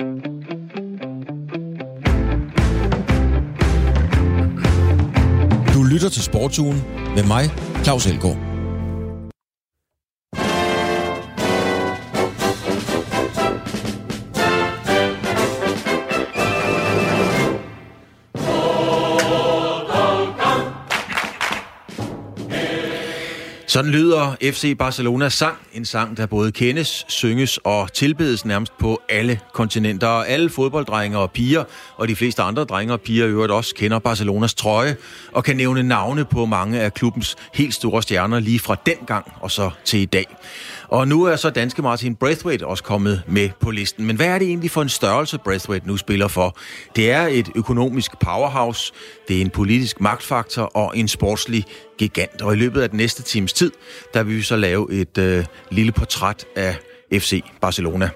Du lytter til Sportsugen med mig, Claus Elgaard. Sådan lyder FC Barcelonas sang. En sang, der både kendes, synges og tilbedes nærmest på alle kontinenter. Og alle fodbolddrenge og piger, og de fleste andre drenge og piger i øvrigt også, kender Barcelonas trøje og kan nævne navne på mange af klubbens helt store stjerner lige fra dengang og så til i dag. Og nu er så danske Martin Braithwaite også kommet med på listen. Men hvad er det egentlig for en størrelse, Braithwaite nu spiller for? Det er et økonomisk powerhouse, det er en politisk magtfaktor og en sportslig gigant. Og i løbet af den næste times tid, der vil vi så lave et øh, lille portræt af FC Barcelona.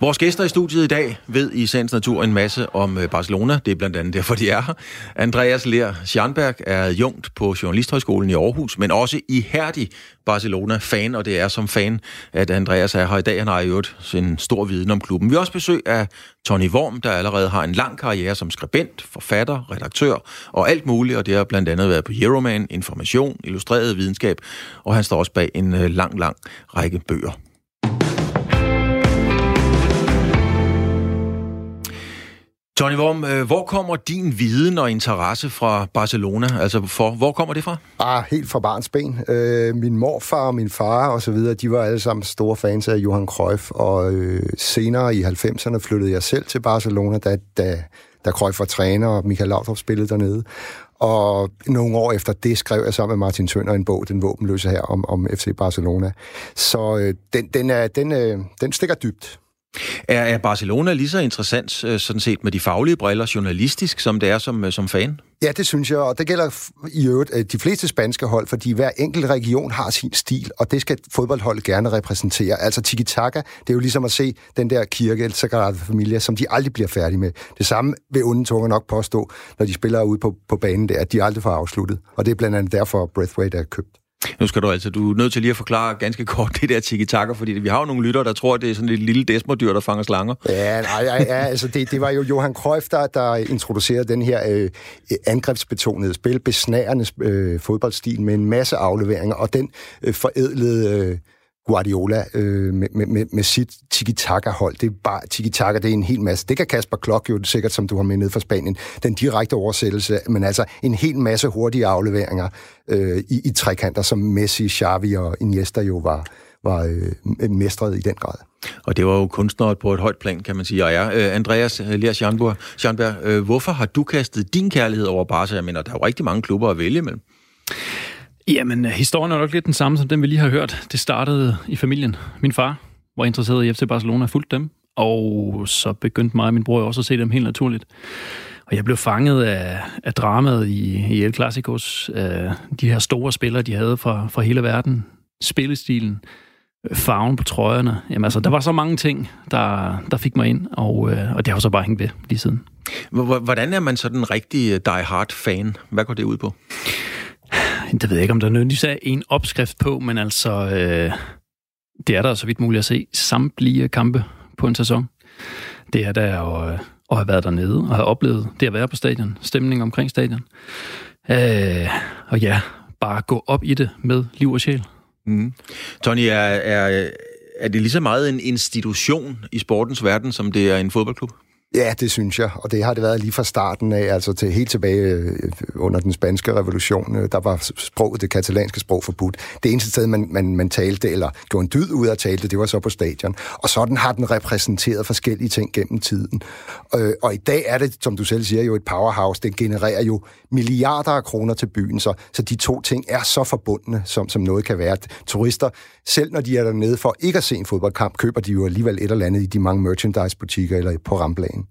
Vores gæster i studiet i dag ved i sagens natur en masse om øh, Barcelona. Det er blandt andet derfor, de er her. Andreas Lær Scharnberg er jungt på Journalisthøjskolen i Aarhus, men også ihærdig Barcelona-fan, og det er som fan, at Andreas er her i dag. Han har i øvrigt stor viden om klubben. Vi har også besøg af Tony Worm, der allerede har en lang karriere som skribent, forfatter, redaktør og alt muligt, og det har blandt andet været på Euroman, Information, Illustreret Videnskab, og han står også bag en øh, lang, lang række bøger. Johnny Worm, øh, hvor kommer din viden og interesse fra Barcelona? Altså, for, hvor kommer det fra? Ah, helt fra barns ben. Øh, min morfar og min far og så videre, de var alle sammen store fans af Johan Cruyff, og øh, senere i 90'erne flyttede jeg selv til Barcelona, da, da, da Cruyff var træner, og Michael Laudrup spillede dernede. Og nogle år efter det skrev jeg sammen med Martin Tønder en bog, Den våbenløse her, om, om FC Barcelona. Så øh, den, den, er, den, øh, den stikker dybt. Er, er Barcelona lige så interessant øh, sådan set med de faglige briller journalistisk, som det er som, øh, som fan? Ja, det synes jeg, og det gælder i øvrigt øh, de fleste spanske hold, fordi hver enkelt region har sin stil, og det skal fodboldholdet gerne repræsentere. Altså tiki-taka, det er jo ligesom at se den der kirke, El Sagrada Familia, som de aldrig bliver færdige med. Det samme vil onde nok påstå, når de spiller ude på, på banen der, at de aldrig får afsluttet. Og det er blandt andet derfor, Breathway er købt. Nu skal du altså, du er nødt til lige at forklare ganske kort det der tiki-taka, fordi vi har jo nogle lyttere, der tror, at det er sådan et lille desmodyr, der fanger slanger. Ja, nej, ja, ja altså det, det var jo Johan Cruyff, der, der introducerede den her øh, angrebsbetonede spil, besnærende øh, fodboldstil med en masse afleveringer, og den øh, forædlede... Øh, Guardiola øh, med, med, med sit tiki-taka-hold. Det er bare tiki-taka, det er en hel masse. Det kan Kasper Klok jo sikkert, som du har med ned fra Spanien, den direkte oversættelse, men altså en hel masse hurtige afleveringer øh, i, i trekanter, som Messi, Xavi og Iniesta jo var, var øh, mestret i den grad. Og det var jo kunstneret på et højt plan, kan man sige. Og ja, øh, Andreas øh, Lers Schanberg, Schanberg øh, hvorfor har du kastet din kærlighed over Barca? Jeg mener, der er jo rigtig mange klubber at vælge imellem. Jamen, øh, historien er nok lidt den samme som den, vi lige har hørt. Det startede i familien. Min far var interesseret i FC Barcelona, fulgte dem, og så begyndte mig og min bror også at se dem helt naturligt. Og jeg blev fanget af, af dramaet i, i El Clasicos, af de her store spillere, de havde fra, fra hele verden, spillestilen, øh, farven på trøjerne. Jamen altså, der var så mange ting, der, der fik mig ind, og, og det har så bare hængt ved lige siden. Hvordan er man så den rigtige die-hard fan? Hvad går det ud på? Det ved jeg ikke, om der nødvendigvis er en opskrift på, men altså, øh, det er der så vidt muligt at se samtlige kampe på en sæson. Det er der at, øh, at have været dernede og have oplevet det at være på stadion, stemning omkring stadion. Øh, og ja, bare gå op i det med liv og sjæl. Mm. Tony, er, er, er det lige så meget en institution i sportens verden, som det er en fodboldklub? Ja, det synes jeg, og det har det været lige fra starten af, altså til helt tilbage øh, øh, under den spanske revolution, øh, der var sproget, det katalanske sprog forbudt. Det eneste sted, man, man, man talte, eller gjorde en dyd ud af tale det det var så på stadion. Og sådan har den repræsenteret forskellige ting gennem tiden. Og, øh, og i dag er det, som du selv siger, jo et powerhouse. Det genererer jo milliarder af kroner til byen, så, så de to ting er så forbundne, som, som noget kan være. Turister, selv når de er dernede for ikke at se en fodboldkamp, køber de jo alligevel et eller andet i de mange merchandise-butikker eller på Ramplagen.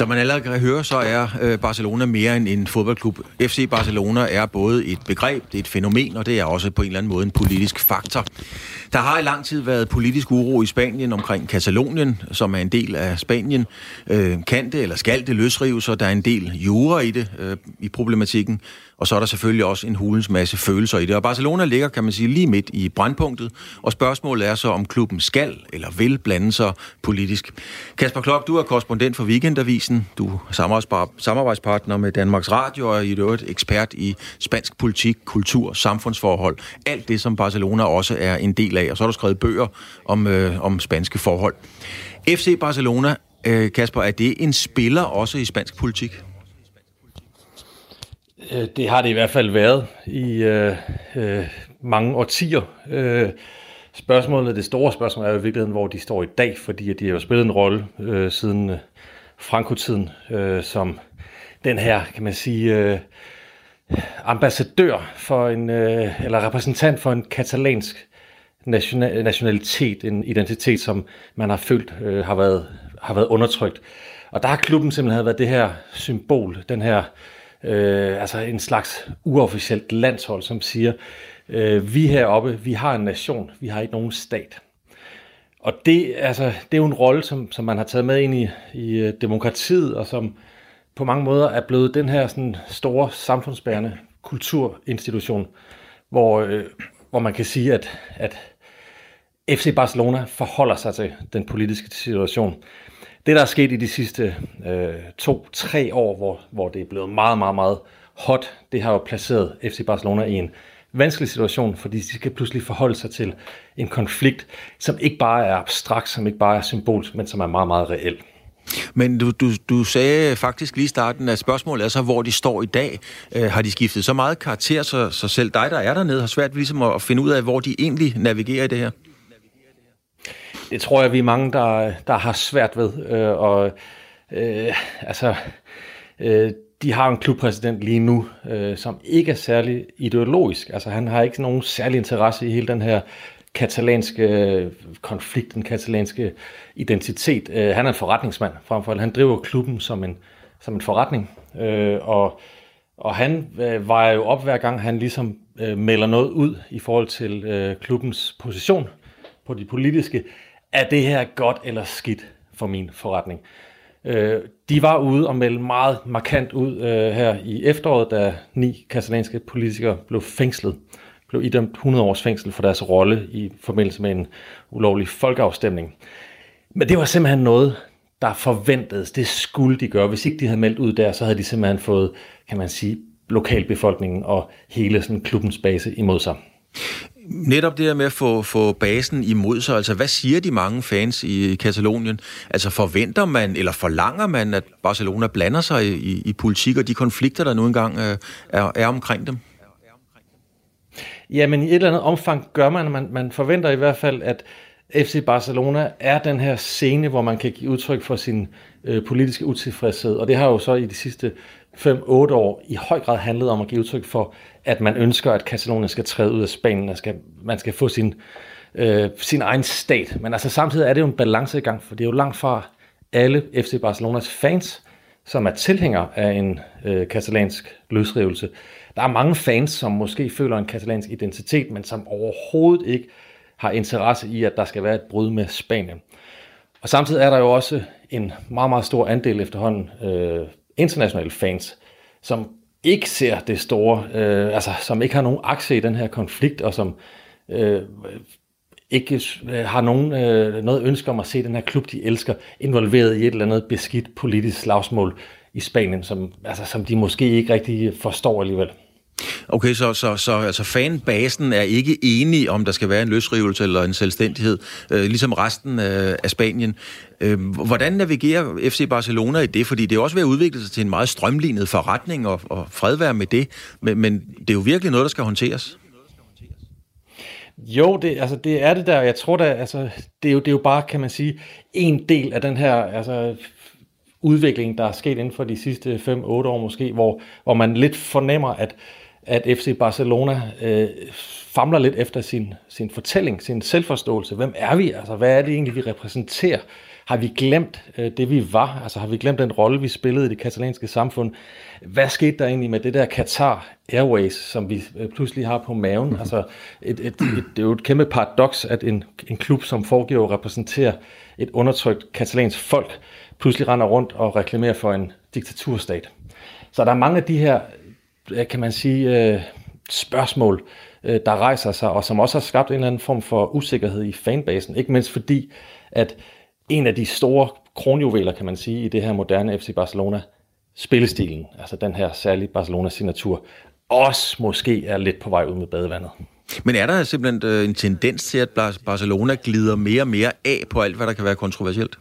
Som man allerede kan høre, så er øh, Barcelona mere end en fodboldklub. FC Barcelona er både et begreb, det er et fænomen, og det er også på en eller anden måde en politisk faktor. Der har i lang tid været politisk uro i Spanien omkring Katalonien, som er en del af Spanien. Øh, kan det eller skal det løsrives, og der er en del jura i det, øh, i problematikken og så er der selvfølgelig også en hulens masse følelser i det. Og Barcelona ligger, kan man sige, lige midt i brandpunktet, og spørgsmålet er så, om klubben skal eller vil blande sig politisk. Kasper Klok, du er korrespondent for Weekendavisen, du er samarbejdspartner med Danmarks Radio, og i øvrigt ekspert i spansk politik, kultur, samfundsforhold, alt det, som Barcelona også er en del af, og så har du skrevet bøger om, øh, om spanske forhold. FC Barcelona, øh, Kasper, er det en spiller også i spansk politik? Øh, det har det i hvert fald været i øh, øh, mange årtier. Øh, spørgsmålet, det store spørgsmål er jo i virkeligheden, hvor de står i dag, fordi de har jo spillet en rolle øh, siden øh, Franco-tiden øh, som den her, kan man sige, øh, ambassadør for en, øh, eller repræsentant for en katalansk national, nationalitet, en identitet, som man har følt øh, har, været, har været undertrykt. Og der har klubben simpelthen været det her symbol, den her, øh, øh, altså en slags uofficielt landshold, som siger, øh, vi heroppe, vi har en nation, vi har ikke nogen stat. Og det, altså, det er jo en rolle, som, som man har taget med ind i, i øh, demokratiet, og som på mange måder er blevet den her sådan, store samfundsbærende kulturinstitution, hvor, øh, hvor man kan sige, at, at FC Barcelona forholder sig til den politiske situation. Det, der er sket i de sidste øh, to-tre år, hvor, hvor det er blevet meget, meget, meget hot, det har jo placeret FC Barcelona i en vanskelig situation, fordi de skal pludselig forholde sig til en konflikt, som ikke bare er abstrakt, som ikke bare er symbolsk, men som er meget, meget reel. Men du, du, du sagde faktisk lige i starten, at spørgsmålet er så, hvor de står i dag. Øh, har de skiftet så meget karakter, så, så selv dig, der er dernede, har svært ligesom at finde ud af, hvor de egentlig navigerer i det her? Det tror jeg, vi er mange, der, der har svært ved. Øh, og øh, altså, øh, de har en klubpræsident lige nu, øh, som ikke er særlig ideologisk. Altså, han har ikke nogen særlig interesse i hele den her katalanske øh, konflikt, den katalanske identitet. Øh, han er en forretningsmand frem for alt. Han driver klubben som en, som en forretning. Øh, og, og han øh, vejer jo op hver gang, han ligesom øh, melder noget ud i forhold til øh, klubbens position på de politiske. Er det her godt eller skidt for min forretning? Øh, de var ude og melde meget markant ud øh, her i efteråret, da ni katalanske politikere blev fængslet blev idømt 100 års fængsel for deres rolle i forbindelse med en ulovlig folkeafstemning. Men det var simpelthen noget, der forventedes. Det skulle de gøre. Hvis ikke de havde meldt ud der, så havde de simpelthen fået, kan man sige, lokalbefolkningen og hele sådan klubbens base imod sig. Netop det her med at få, få basen imod sig, altså hvad siger de mange fans i Katalonien? Altså forventer man, eller forlanger man, at Barcelona blander sig i, i, i politik og de konflikter, der nu engang øh, er, er omkring dem? Jamen i et eller andet omfang gør man, man, man forventer i hvert fald, at FC Barcelona er den her scene, hvor man kan give udtryk for sin øh, politiske utilfredshed. Og det har jo så i de sidste 5-8 år i høj grad handlet om at give udtryk for, at man ønsker, at Katalonien skal træde ud af Spanien, og skal, man skal få sin, øh, sin egen stat. Men altså samtidig er det jo en balancegang, for det er jo langt fra alle FC Barcelonas fans, som er tilhængere af en øh, katalansk løsrivelse. Der er mange fans, som måske føler en katalansk identitet, men som overhovedet ikke har interesse i, at der skal være et brud med Spanien. Og samtidig er der jo også en meget, meget stor andel efterhånden øh, internationale fans, som ikke ser det store, øh, altså som ikke har nogen aktie i den her konflikt, og som øh, ikke øh, har nogen, øh, noget ønske om at se den her klub, de elsker, involveret i et eller andet beskidt politisk slagsmål i Spanien, som, altså, som de måske ikke rigtig forstår alligevel. Okay, så, så, så altså fanbasen er ikke enige om, der skal være en løsrivelse eller en selvstændighed, øh, ligesom resten af, af Spanien. Øh, hvordan navigerer FC Barcelona i det? Fordi det er også ved at udvikle sig til en meget strømlignet forretning og, og fredvær med det, men, men det er jo virkelig noget, der skal håndteres. Jo, det, altså, det er det der. Jeg tror da, altså, det, er jo, det er jo bare, kan man sige, en del af den her altså, udvikling, der er sket inden for de sidste 5-8 år måske, hvor, hvor man lidt fornemmer, at, at FC Barcelona øh, famler lidt efter sin, sin fortælling, sin selvforståelse. Hvem er vi? Altså, hvad er det egentlig, vi repræsenterer? Har vi glemt øh, det, vi var? Altså, har vi glemt den rolle, vi spillede i det katalanske samfund? Hvad skete der egentlig med det der Qatar Airways, som vi øh, pludselig har på maven? Mm-hmm. Altså, et, et, et, det er jo et kæmpe paradoks, at en, en klub som foregiver at repræsentere et undertrykt katalansk folk, pludselig render rundt og reklamerer for en diktaturstat. Så der er mange af de her kan man sige, øh, spørgsmål, øh, der rejser sig, og som også har skabt en eller anden form for usikkerhed i fanbasen. Ikke mindst fordi, at en af de store kronjuveler, kan man sige, i det her moderne FC Barcelona, spillestilen, altså den her særlige Barcelona-signatur, også måske er lidt på vej ud med badevandet. Men er der simpelthen øh, en tendens til, at Barcelona glider mere og mere af på alt, hvad der kan være kontroversielt?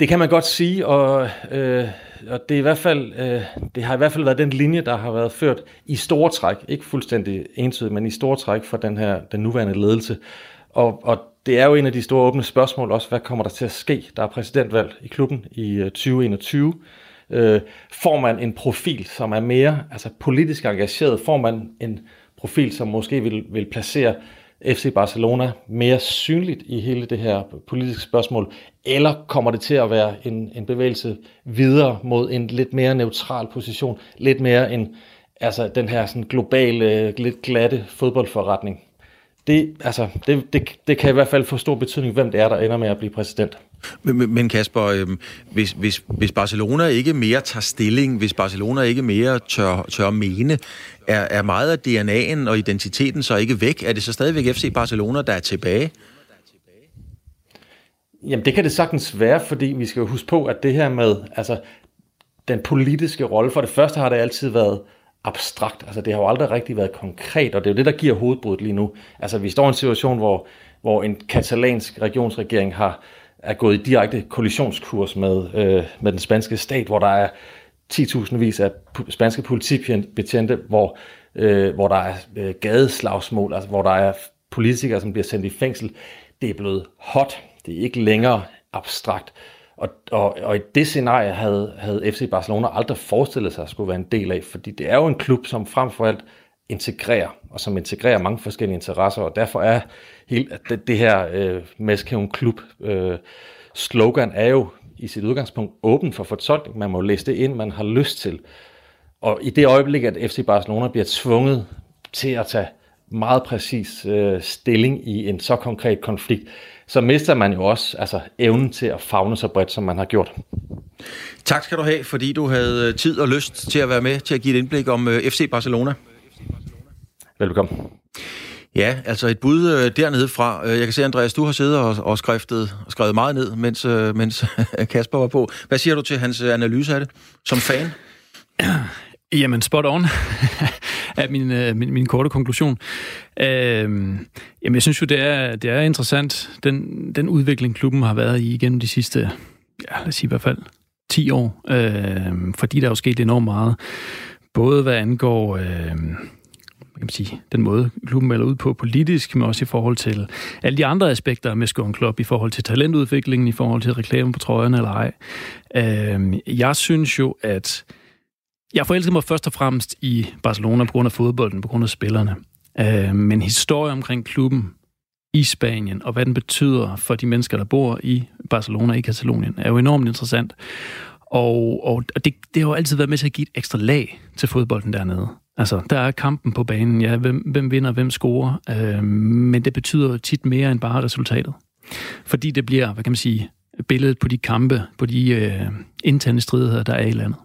Det kan man godt sige, og, øh, og det, er i hvert fald, øh, det har i hvert fald været den linje, der har været ført i store træk, ikke fuldstændig entydigt, men i store træk for den her den nuværende ledelse. Og, og det er jo en af de store åbne spørgsmål også, hvad kommer der til at ske? Der er præsidentvalg i klubben i øh, 2021. Øh, får man en profil, som er mere altså politisk engageret? Får man en profil, som måske vil, vil placere FC Barcelona mere synligt i hele det her politiske spørgsmål, eller kommer det til at være en, en bevægelse videre mod en lidt mere neutral position, lidt mere en, altså den her sådan globale, øh, lidt glatte fodboldforretning? Det, altså, det, det, det kan i hvert fald få stor betydning, hvem det er, der ender med at blive præsident. Men, men Kasper, øh, hvis, hvis, hvis Barcelona ikke mere tager stilling, hvis Barcelona ikke mere tør, tør mene, er, er meget af DNA'en og identiteten så ikke væk? Er det så stadigvæk FC Barcelona, der er tilbage? Jamen det kan det sagtens være, fordi vi skal jo huske på, at det her med altså, den politiske rolle, for det første har det altid været abstrakt. Altså det har jo aldrig rigtig været konkret, og det er jo det, der giver hovedbruddet lige nu. Altså vi står i en situation, hvor, hvor en katalansk regionsregering har er gået i direkte kollisionskurs med, øh, med den spanske stat, hvor der er 10.000 vis af spanske politibetjente, hvor, øh, hvor der er øh, gadeslagsmål, altså hvor der er politikere, som bliver sendt i fængsel. Det er blevet hot. Det er ikke længere abstrakt. Og, og, og i det scenarie havde, havde FC Barcelona aldrig forestillet sig at skulle være en del af, fordi det er jo en klub, som frem for alt integrerer, og som integrerer mange forskellige interesser, og derfor er hele det, det her øh, Meskæven Klub øh, slogan er jo i sit udgangspunkt åben for fortolkning. Man må læse det ind, man har lyst til. Og i det øjeblik, at FC Barcelona bliver tvunget til at tage meget præcis øh, stilling i en så konkret konflikt, så mister man jo også altså, evnen til at fagne så bredt, som man har gjort. Tak skal du have, fordi du havde tid og lyst til at være med til at give et indblik om øh, FC Barcelona. Velkommen. Ja, altså et bud øh, dernede fra. Øh, jeg kan se, Andreas, du har siddet og, og, skriftet, og skrevet meget ned, mens, øh, mens Kasper var på. Hvad siger du til hans øh, analyse af det, som fan? Jamen, spot on er min, øh, min, min korte konklusion. Øh, jamen, jeg synes jo, det er, det er interessant, den, den udvikling, klubben har været i igennem de sidste, ja, lad os sige i hvert fald 10 år, øh, fordi der er jo sket enormt meget. Både hvad angår... Øh, kan man sige, den måde, klubben melder ud på politisk, men også i forhold til alle de andre aspekter med Skåren Club, i forhold til talentudviklingen, i forhold til reklame på trøjerne eller ej. Øh, jeg synes jo, at jeg forelskede mig først og fremmest i Barcelona på grund af fodbolden, på grund af spillerne. Øh, men historien omkring klubben i Spanien, og hvad den betyder for de mennesker, der bor i Barcelona i Katalonien, er jo enormt interessant. Og, og det, det har jo altid været med til at give et ekstra lag til fodbolden dernede. Altså, der er kampen på banen, ja, hvem, hvem vinder, hvem scorer, øh, men det betyder tit mere end bare resultatet. Fordi det bliver, hvad kan man sige, billedet på de kampe, på de øh, interne stridigheder, der er i landet.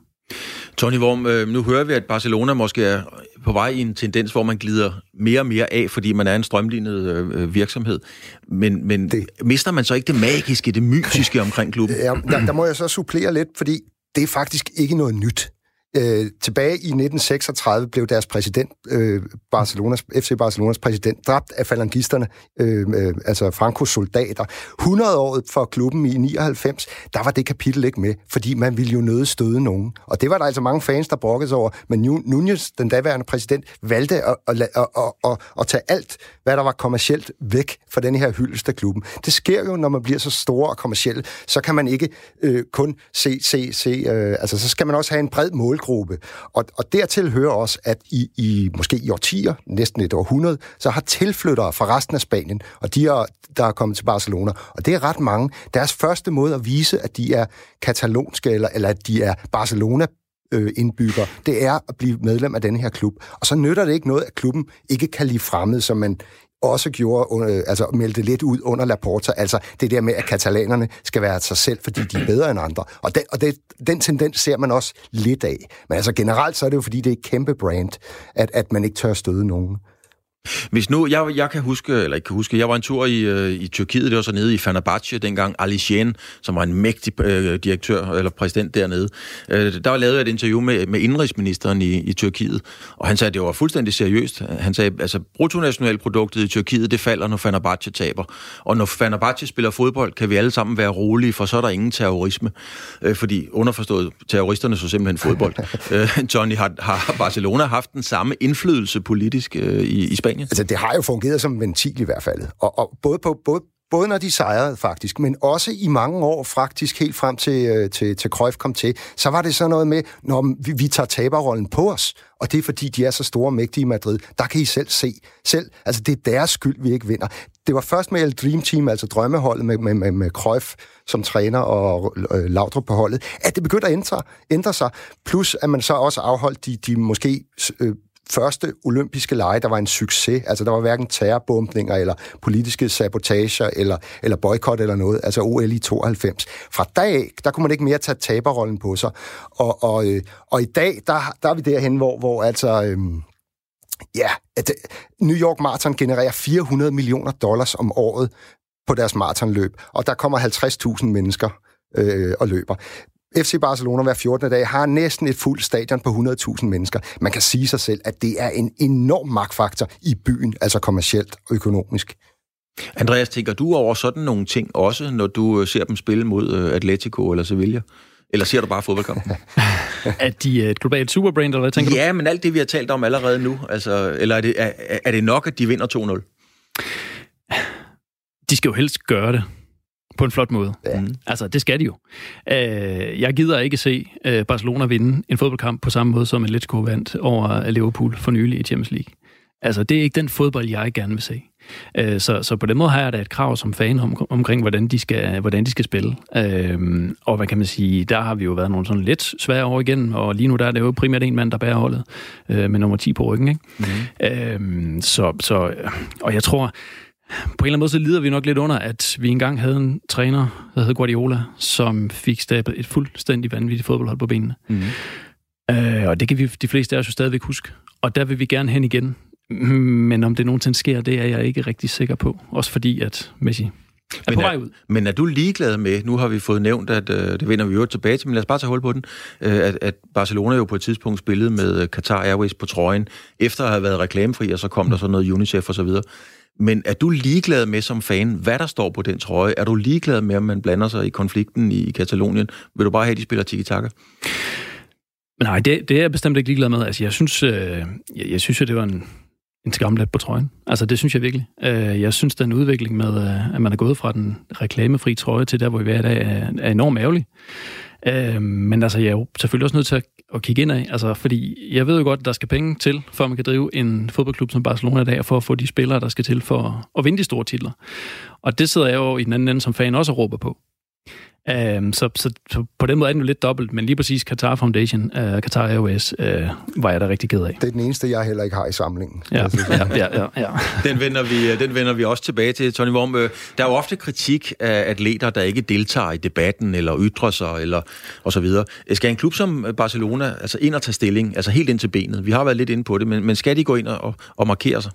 Tony Worm, øh, nu hører vi, at Barcelona måske er på vej i en tendens, hvor man glider mere og mere af, fordi man er en strømlignet øh, virksomhed. Men, men det... mister man så ikke det magiske, det mytiske omkring klubben? Ja, der, der må jeg så supplere lidt, fordi det er faktisk ikke noget nyt. Øh, tilbage i 1936 blev deres præsident, øh, Barcelonas, FC Barcelonas præsident, dræbt af falangisterne, øh, øh, altså Frankos soldater. 100 år for klubben i 99, der var det kapitel ikke med, fordi man ville jo nøde støde nogen. Og det var der altså mange fans, der brokkede sig over. Men Nunez, den daværende præsident, valgte at, at, at, at, at, at tage alt, hvad der var kommercielt, væk fra den her hyldest af klubben. Det sker jo, når man bliver så stor og kommerciel, så kan man ikke øh, kun se, se, se, øh, altså så skal man også have en bred mål målgruppe. Og, og dertil hører også, at i, i måske i årtier, næsten et århundrede, så har tilflyttere fra resten af Spanien, og de er, der er kommet til Barcelona, og det er ret mange. Deres første måde at vise, at de er katalonske, eller, eller at de er Barcelona øh, indbygger, det er at blive medlem af den her klub. Og så nytter det ikke noget, at klubben ikke kan lide fremmed, som man også gjorde, øh, altså meldte lidt ud under Laporta, altså det der med, at katalanerne skal være sig selv, fordi de er bedre end andre. Og, den, og det, den tendens ser man også lidt af. Men altså generelt så er det jo, fordi det er et kæmpe brand, at, at man ikke tør støde nogen. Hvis nu, jeg, jeg kan huske, eller ikke kan huske, jeg var en tur i, øh, i Tyrkiet, det var så nede i Fenerbahce, dengang Ali Shen, som var en mægtig øh, direktør, eller præsident dernede, øh, der var lavet et interview med, med indrigsministeren i, i Tyrkiet, og han sagde, at det var fuldstændig seriøst. Han sagde, altså bruttonationalproduktet i Tyrkiet, det falder, når Fenerbahce taber. Og når Fenerbahce spiller fodbold, kan vi alle sammen være rolige, for så er der ingen terrorisme. Øh, fordi underforstået, terroristerne så simpelthen fodbold. øh, Johnny, har, har Barcelona haft den samme indflydelse politisk øh, i, i Spanien? Spanien? Altså, det har jo fungeret som en ventil i hvert fald. Og, og både, på, både, både når de sejrede faktisk, men også i mange år faktisk helt frem til, øh, til, til Cruyff kom til, så var det sådan noget med, når vi, vi tager taberrollen på os, og det er fordi, de er så store og mægtige i Madrid. Der kan I selv se. Selv, altså det er deres skyld, vi ikke vinder. Det var først med El Dream Team, altså drømmeholdet med, med, med, med Cruyff som træner og øh, Laudrup på holdet, at det begyndte at ændre, ændre sig. Plus at man så også afholdt de, de måske øh, første olympiske lege, der var en succes. Altså, der var hverken terrorbombninger eller politiske sabotager eller, eller boykot eller noget. Altså OL i 92. Fra dag af, der kunne man ikke mere tage taberrollen på sig. Og, og, øh, og i dag, der, der er vi derhen, hvor, hvor altså... Øhm, ja, at øh, New York Marathon genererer 400 millioner dollars om året på deres maratonløb, og der kommer 50.000 mennesker øh, og løber. FC Barcelona hver 14. dag har næsten et fuldt stadion på 100.000 mennesker. Man kan sige sig selv, at det er en enorm magtfaktor i byen, altså kommercielt og økonomisk. Andreas, tænker du over sådan nogle ting også, når du øh, ser dem spille mod øh, Atletico eller Sevilla? Eller ser du bare fodboldkampen? at de er et globalt superbrand, eller hvad tænker ja, du? Ja, men alt det, vi har talt om allerede nu, altså, eller er det, er, er det nok, at de vinder 2-0? De skal jo helst gøre det på en flot måde. Ja. Mm. Altså, det skal de jo. Øh, jeg gider ikke se øh, Barcelona vinde en fodboldkamp på samme måde som Atletico vandt over Liverpool for nylig i Champions League. Altså, det er ikke den fodbold, jeg gerne vil se. Øh, så, så på den måde har jeg da et krav som fan om, omkring, hvordan de skal, hvordan de skal spille. Øh, og hvad kan man sige, der har vi jo været nogle sådan lidt svære år igen, og lige nu der er det jo primært en mand, der bærer holdet øh, med nummer 10 på ryggen. Ikke? Mm. Øh, så, så, og jeg tror, på en eller anden måde så lider vi nok lidt under, at vi engang havde en træner, der hed Guardiola, som fik stablet et fuldstændig vanvittigt fodboldhold på benene. Mm. Øh, og det kan vi de fleste af os jo stadigvæk huske. Og der vil vi gerne hen igen. Men om det nogensinde sker, det er jeg ikke rigtig sikker på. Også fordi, at Messi er men på vej ud. Men er du ligeglad med, nu har vi fået nævnt, at øh, det vender vi jo tilbage til, men lad os bare tage hul på den, øh, at, at Barcelona jo på et tidspunkt spillede med øh, Qatar Airways på trøjen, efter at have været reklamefri, og så kom mm. der så noget UNICEF og så videre. Men er du ligeglad med som fan, hvad der står på den trøje? Er du ligeglad med, om man blander sig i konflikten i Katalonien? Vil du bare have, at de spiller tiki-taka? Nej, det, det er jeg bestemt ikke ligeglad med. Altså, jeg synes, øh, jeg, jeg synes at det var en, en skamlet på trøjen. Altså, det synes jeg virkelig. Øh, jeg synes, den udvikling med, øh, at man er gået fra den reklamefri trøje til der, hvor vi er i dag, er, er enormt ærgerlig. Øh, men altså, jeg er jo selvfølgelig også nødt til at, at kigge ind af, altså, fordi jeg ved jo godt, at der skal penge til, for man kan drive en fodboldklub som Barcelona i dag, for at få de spillere, der skal til for at vinde de store titler. Og det sidder jeg jo i den anden ende som fan også og råber på. Um, så, så, så på den måde er den jo lidt dobbelt, men lige præcis Qatar Foundation, uh, Qatar Airways, uh, var jeg da rigtig ked af. Det er den eneste, jeg heller ikke har i samlingen. Ja, ja, ja, ja, ja. Den, vender vi, øh, den vender vi også tilbage til, Tony Worm. Der er jo ofte kritik af atleter, der ikke deltager i debatten, eller ytrer sig, eller og så videre. Skal en klub som Barcelona altså ind og tage stilling, altså helt ind til benet? Vi har været lidt inde på det, men, men skal de gå ind og, og markere sig?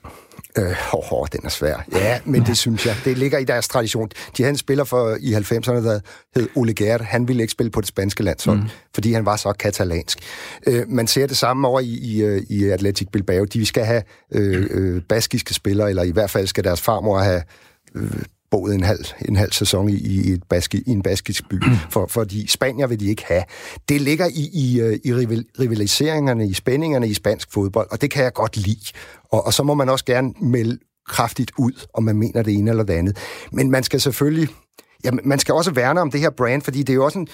Øh, oh, oh, den er svær. Ja, men det synes jeg, det ligger i deres tradition. De havde en spiller for i 90'erne, der hed Ole Gert. Han ville ikke spille på det spanske landshold, mm. fordi han var så katalansk. Øh, man ser det samme over i, i, øh, i Atletic Bilbao. De skal have øh, øh, baskiske spillere, eller i hvert fald skal deres farmor have øh, boet en halv, en halv sæson i, i, et baski, i en baskisk by, for, fordi Spanier vil de ikke have. Det ligger i, i, øh, i rivaliseringerne, i spændingerne i spansk fodbold, og det kan jeg godt lide. Og, og så må man også gerne melde kraftigt ud, om man mener det ene eller det andet. Men man skal selvfølgelig Ja, man skal også værne om det her brand, fordi det er jo også en...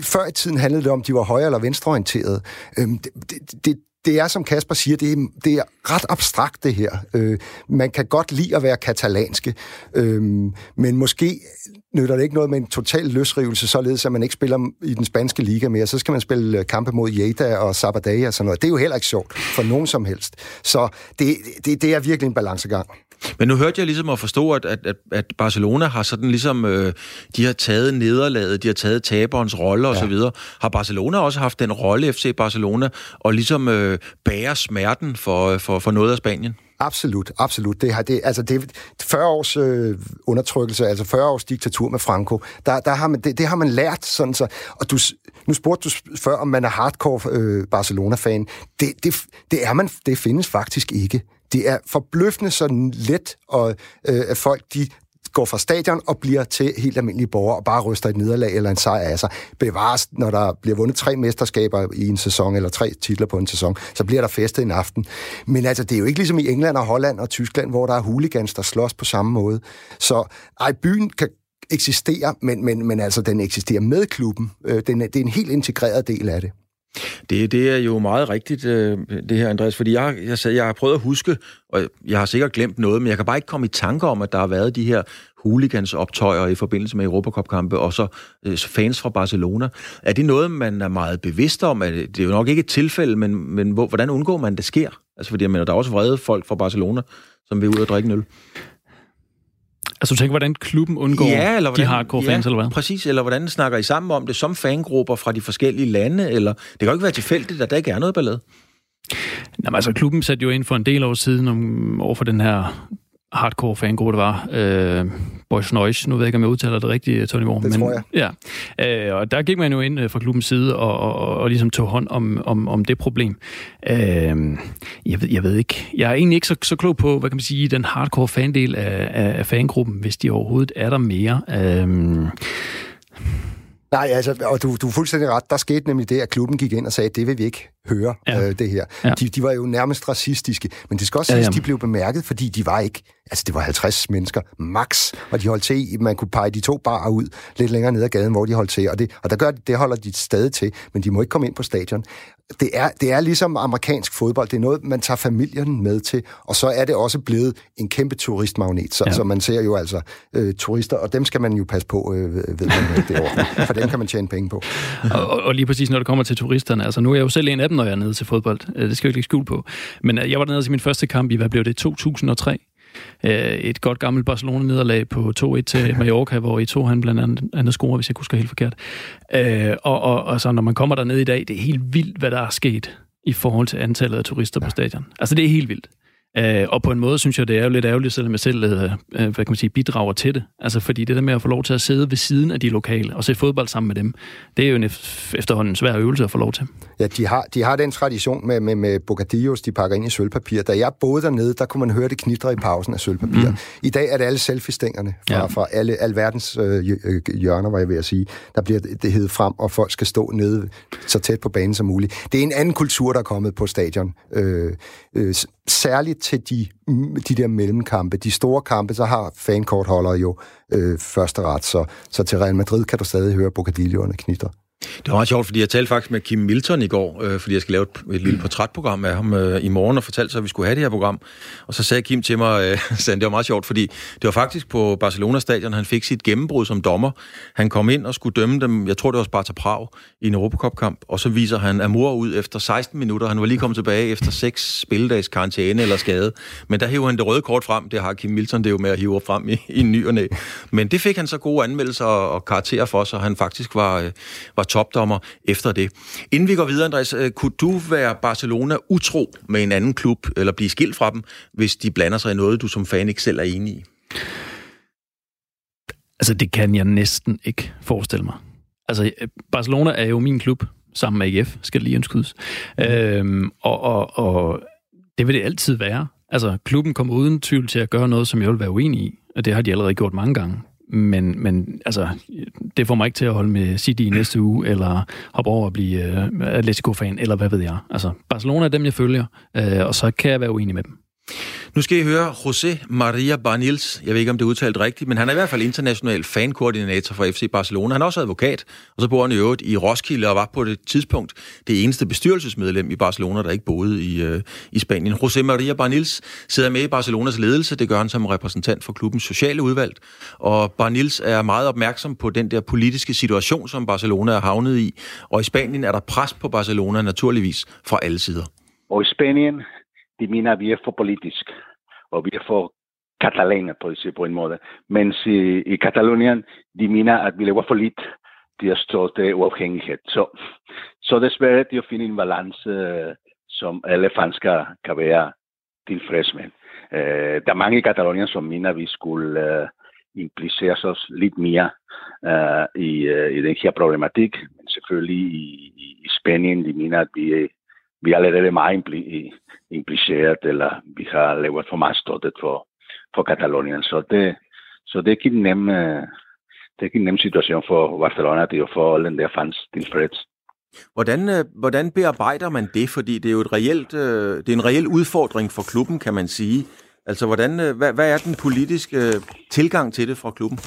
Før i tiden handlede det om, de var højre- eller venstreorienterede. Øhm, det, det, det er, som Kasper siger, det er, det er ret abstrakt, det her. Øh, man kan godt lide at være katalanske, øh, men måske nytter det ikke noget med en total løsrivelse, således at man ikke spiller i den spanske liga mere. Så skal man spille kampe mod Jeda og Sabadell og sådan noget. Det er jo heller ikke sjovt for nogen som helst. Så det, det, det er virkelig en balancegang. Men nu hørte jeg ligesom at forstå, at, at, at Barcelona har sådan ligesom, øh, de har taget nederlaget, de har taget taberens rolle ja. osv. Har Barcelona også haft den rolle, FC Barcelona, og ligesom øh, Øh, bære smerten for, øh, for, for noget af Spanien? Absolut, absolut. Det har det, altså det 40 års øh, undertrykkelse, altså 40 års diktatur med Franco, der, der har man, det, det har man lært sådan så. Og du, nu spurgte du før, om man er hardcore øh, Barcelona-fan. Det, det, det er man, det findes faktisk ikke. Det er forbløffende så let, og, øh, at folk de går fra stadion og bliver til helt almindelige borgere og bare ryster et nederlag eller en sejr af sig. Bevares, når der bliver vundet tre mesterskaber i en sæson, eller tre titler på en sæson, så bliver der festet en aften. Men altså, det er jo ikke ligesom i England og Holland og Tyskland, hvor der er hooligans, der slås på samme måde. Så ej, byen kan eksistere, men, men, men altså, den eksisterer med klubben. Øh, den, det er en helt integreret del af det. Det, det er jo meget rigtigt, øh, det her, Andreas, fordi jeg, jeg, jeg har prøvet at huske, og jeg har sikkert glemt noget, men jeg kan bare ikke komme i tanke om, at der har været de her hooligans optøjer i forbindelse med Europacup-kampe, og øh, så fans fra Barcelona. Er det noget, man er meget bevidst om? Det er jo nok ikke et tilfælde, men, men hvordan undgår man, det sker? Altså, fordi jeg mener, der er også vrede folk fra Barcelona, som vil ud og drikke en øl. Altså du tænker, hvordan klubben undgår ja, eller hvordan, de hardcore fans, ja, eller hvad? præcis. Eller hvordan snakker I sammen om det som fangrupper fra de forskellige lande? Eller det kan jo ikke være tilfældigt, at der ikke er noget ballade. Jamen, altså, klubben satte jo ind for en del år siden om, over for den her hardcore fangruppe, det var. Øh, Boys Noise, nu ved jeg ikke, om jeg udtaler det rigtigt, Tony Moore. Det men, tror jeg. Ja, øh, og der gik man jo ind øh, fra klubbens side og, og, og, og ligesom tog hånd om, om, om det problem. Øh, jeg, ved, jeg ved ikke. Jeg er egentlig ikke så, så klog på, hvad kan man sige, den hardcore fandel af, af, af fangruppen, hvis de overhovedet er der mere. Øh, Nej, altså, og du, du er fuldstændig ret. Der skete nemlig det, at klubben gik ind og sagde, det vil vi ikke høre, ja. øh, det her. Ja. De, de var jo nærmest racistiske, men det skal også ja, siges, de blev bemærket, fordi de var ikke, altså det var 50 mennesker, max, og de holdt til, man kunne pege de to barer ud lidt længere ned ad gaden, hvor de holdt til, og det, og der gør, det holder de stadig til, men de må ikke komme ind på stadion det er, det er ligesom amerikansk fodbold. Det er noget, man tager familien med til, og så er det også blevet en kæmpe turistmagnet. Så, ja. så man ser jo altså øh, turister, og dem skal man jo passe på, øh, ved man det år. For dem kan man tjene penge på. og, og lige præcis, når det kommer til turisterne. Altså, nu er jeg jo selv en af dem, når jeg er nede til fodbold. Øh, det skal jeg ikke skjul på. Men øh, jeg var dernede til min første kamp i, hvad blev det, 2003? Øh, et godt gammelt Barcelona-nederlag på 2-1 til Mallorca, hvor i to han blandt andet, andet scorer, hvis jeg husker helt forkert. Og, og, og så når man kommer derned i dag, det er helt vildt, hvad der er sket i forhold til antallet af turister på stadion. Altså det er helt vildt. Øh, og på en måde synes jeg, det er jo lidt ærgerligt, selvom jeg selv øh, hvad kan man sige, bidrager til det. Altså fordi det der med at få lov til at sidde ved siden af de lokale og se fodbold sammen med dem, det er jo en efterhånden svær øvelse at få lov til. Ja, de har, de har den tradition med, med, med bocadillos, de pakker ind i sølvpapir. Da jeg boede dernede, der kunne man høre det knitre i pausen af sølvpapir. Mm. I dag er det alle selfie-stængerne fra, ja. fra alle, alverdens øh, hjørner, var jeg ved at sige. Der bliver det heddet frem, og folk skal stå nede så tæt på banen som muligt. Det er en anden kultur, der er kommet på stadion. Øh, øh, særligt til de, mm, de der mellemkampe. De store kampe, så har fankortholdere jo øh, første ret, så, så til Real Madrid kan du stadig høre Bocadilloerne knitre. Det var meget sjovt, fordi jeg talte faktisk med Kim Milton i går, øh, fordi jeg skal lave et, et lille portrætprogram af ham øh, i morgen, og fortalte så, at vi skulle have det her program. Og så sagde Kim til mig, øh, sagde, det var meget sjovt, fordi det var faktisk på Barcelona-stadion, han fik sit gennembrud som dommer. Han kom ind og skulle dømme dem, jeg tror det var Sparta Prag, i en Europacup-kamp, og så viser han Amor ud efter 16 minutter. Han var lige kommet tilbage efter 6 spilledags karantæne eller skade. Men der hæver han det røde kort frem, det har Kim Milton det jo med at hive frem i, i ny og næ. Men det fik han så gode anmeldelser og, og karakterer for, så han faktisk var, øh, var topdommer efter det. Inden vi går videre, Andreas, øh, kunne du være Barcelona utro med en anden klub, eller blive skilt fra dem, hvis de blander sig i noget, du som fan ikke selv er enig i? Altså, det kan jeg næsten ikke forestille mig. Altså, Barcelona er jo min klub, sammen med AGF, skal lige indskydes. Mm. Øhm, og, og, og det vil det altid være. Altså, klubben kommer uden tvivl til at gøre noget, som jeg vil være uenig i, og det har de allerede gjort mange gange. Men, men altså, det får mig ikke til at holde med City i næste uge, eller hoppe over og blive øh, Atletico-fan, eller hvad ved jeg. Altså, Barcelona er dem, jeg følger, øh, og så kan jeg være uenig med dem. Nu skal I høre José Maria Barnils. Jeg ved ikke, om det er udtalt rigtigt, men han er i hvert fald international fankoordinator for FC Barcelona. Han er også advokat, og så bor han i øvrigt i Roskilde og var på det tidspunkt det eneste bestyrelsesmedlem i Barcelona, der ikke boede i, øh, i Spanien. José Maria Barnils sidder med i Barcelonas ledelse. Det gør han som repræsentant for klubbens sociale udvalg. Og Barnils er meget opmærksom på den der politiske situation, som Barcelona er havnet i. Og i Spanien er der pres på Barcelona naturligvis fra alle sider. Og i Spanien de mener, at vi er for politisk, og vi er for katalaner, på, at sige på en måde. Mens i, i Katalonien, de mener, at vi laver for lidt til at stå til uafhængighed. Så, så desværre det at finde en balance, øh, som alle fans kan være tilfredse med. Øh, der er mange i Katalonien, som mener, at vi skulle uh, implicere os lidt mere uh, i, uh, i den her problematik. Men selvfølgelig i, i, i Spanien, de mener, at vi, vi er allerede meget impliceret, eller vi har lavet for meget støttet for, for Katalonien. Så det, så det er ikke en nem, det er ikke en nem situation for Barcelona, det er jo for alle den der fans tilfreds. Hvordan, øh, hvordan bearbejder man det? Fordi det er jo et reelt, øh, det er en reel udfordring for klubben, kan man sige. Altså, hvordan, øh, hvad, hvad er den politiske tilgang til det fra klubben?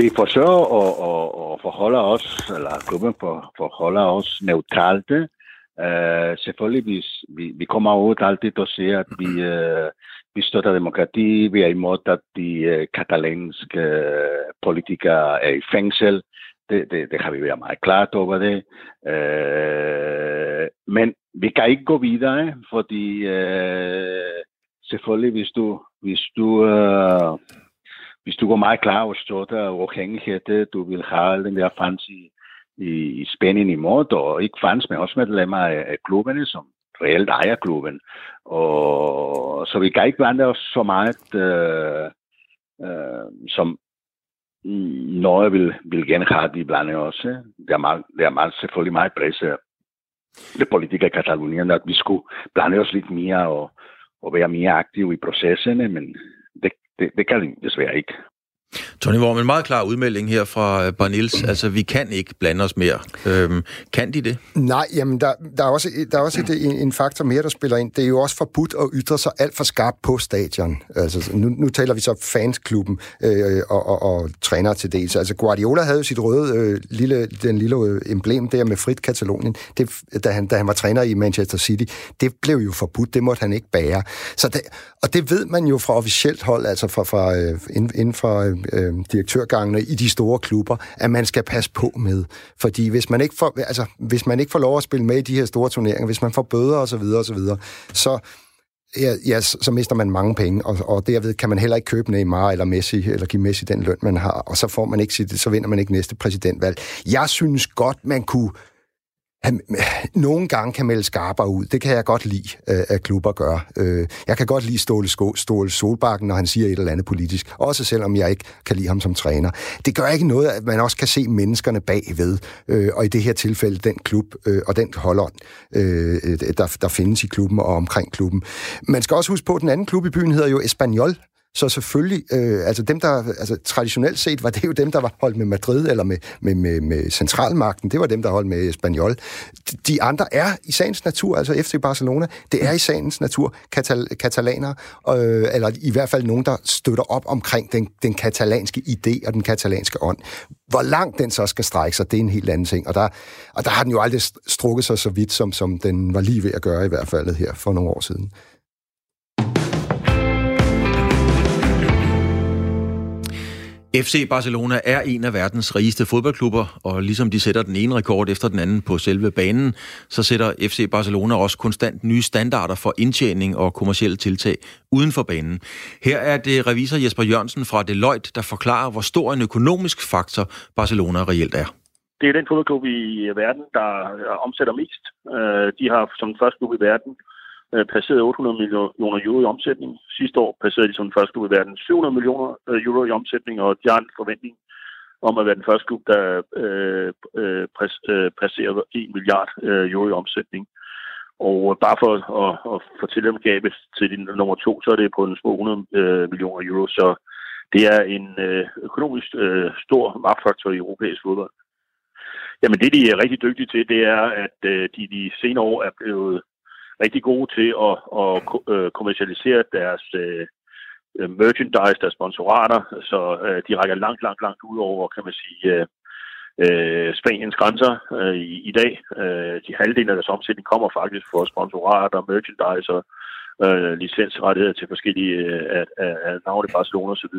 Vi forsøger at, at, at forholde os, eller klubben for, forholder os neutralt. Uh, selvfølgelig, vi, vi, vi kommer ud altid og siger, at vi, uh, vi støtter demokrati, vi er imod, at de uh, katalanske uh, politikere er i fængsel. Det, det, det har vi været meget klart over det. Uh, men vi kan ikke gå videre, fordi uh, selvfølgelig, hvis du, hvis du uh, hvis du går meget klar over støtte og uafhængighed, du vil have den der fans i, i, i Spanien imod, og ikke fans, men også medlemmer af, af klubberne, som reelt ejer klubben. Og, så vi kan ikke blande os så meget, øh, øh, som Norge vil, vil gerne have, at vi blander os. Der er, meget, der er meget, selvfølgelig meget presse det politikere i Katalonien, at vi skulle blande os lidt mere og, og være mere aktive i processerne, men det, det kan de desværre ikke. Tony Worm, en meget klar udmelding her fra øh, Barnils. Altså, vi kan ikke blande os mere. Øhm, kan de det? Nej, jamen, der, der er også, der er også et, en, en faktor mere, der spiller ind. Det er jo også forbudt at ytre sig alt for skarpt på stadion. Altså, nu, nu taler vi så fansklubben øh, og, og, og træner til dels. Altså, Guardiola havde jo sit røde, øh, lille, den lille emblem der med frit Katalonien, det, da, han, da han var træner i Manchester City. Det blev jo forbudt, det måtte han ikke bære. Så det, og det ved man jo fra officielt hold, altså fra, fra, øh, inden for øh, øh, direktørgangene i de store klubber, at man skal passe på med. Fordi hvis man ikke får, altså, hvis man ikke får lov at spille med i de her store turneringer, hvis man får bøder osv., så, så, videre, så ja, ja, så mister man mange penge, og, og derved kan man heller ikke købe Neymar eller Messi, eller give Messi den løn, man har, og så får man ikke sit, så vinder man ikke næste præsidentvalg. Jeg synes godt, man kunne han nogle gange kan melde skarpere ud. Det kan jeg godt lide, øh, at klubber gør. Øh, jeg kan godt lide Ståle, Ståle Solbakken, når han siger et eller andet politisk. Også selvom jeg ikke kan lide ham som træner. Det gør ikke noget, at man også kan se menneskerne bagved. Øh, og i det her tilfælde den klub og den holdånd, der, der findes i klubben og omkring klubben. Man skal også huske på, at den anden klub i byen hedder jo Espanyol, så selvfølgelig, øh, altså dem, der, altså traditionelt set var det jo dem, der var holdt med Madrid eller med, med, med, med centralmagten. Det var dem, der holdt med Espanyol. De andre er i sagens natur, altså FC Barcelona, det er i sagens natur katal, katalaner, øh, eller i hvert fald nogen, der støtter op omkring den, den katalanske idé og den katalanske ånd. Hvor langt den så skal strække sig, det er en helt anden ting. Og der, og der har den jo aldrig strukket sig så vidt, som, som den var lige ved at gøre i hvert fald her for nogle år siden. FC Barcelona er en af verdens rigeste fodboldklubber, og ligesom de sætter den ene rekord efter den anden på selve banen, så sætter FC Barcelona også konstant nye standarder for indtjening og kommersielle tiltag uden for banen. Her er det revisor Jesper Jørgensen fra Deloitte, der forklarer, hvor stor en økonomisk faktor Barcelona reelt er. Det er den fodboldklub i verden, der omsætter mest. Øh, de har som første klub i verden øh, passeret 800 millioner euro i omsætning. Sidste år passerede de som den første klub i verden 700 millioner øh, euro i omsætning, og de har en forventning om at være den første klub, der øh, øh, øh passerer 1 milliard øh, euro i omsætning. Og øh, bare for at, at fortælle om gabet til din nummer to, så er det på en små 100 øh, millioner euro, så det er en øh, økonomisk øh, stor magtfaktor i europæisk fodbold. Jamen det, de er rigtig dygtige til, det er, at øh, de de senere år er blevet rigtig gode til at, at øh, kommercialisere deres øh, øh, merchandise, deres sponsorater, så øh, de rækker langt, langt, langt ud over, kan man sige, øh, øh, Spaniens grænser øh, i, i dag. Øh, de halvdelen af deres omsætning kommer faktisk fra sponsorater, merchandise og øh, licensrettigheder til forskellige øh, af, af, af navne Barcelona osv.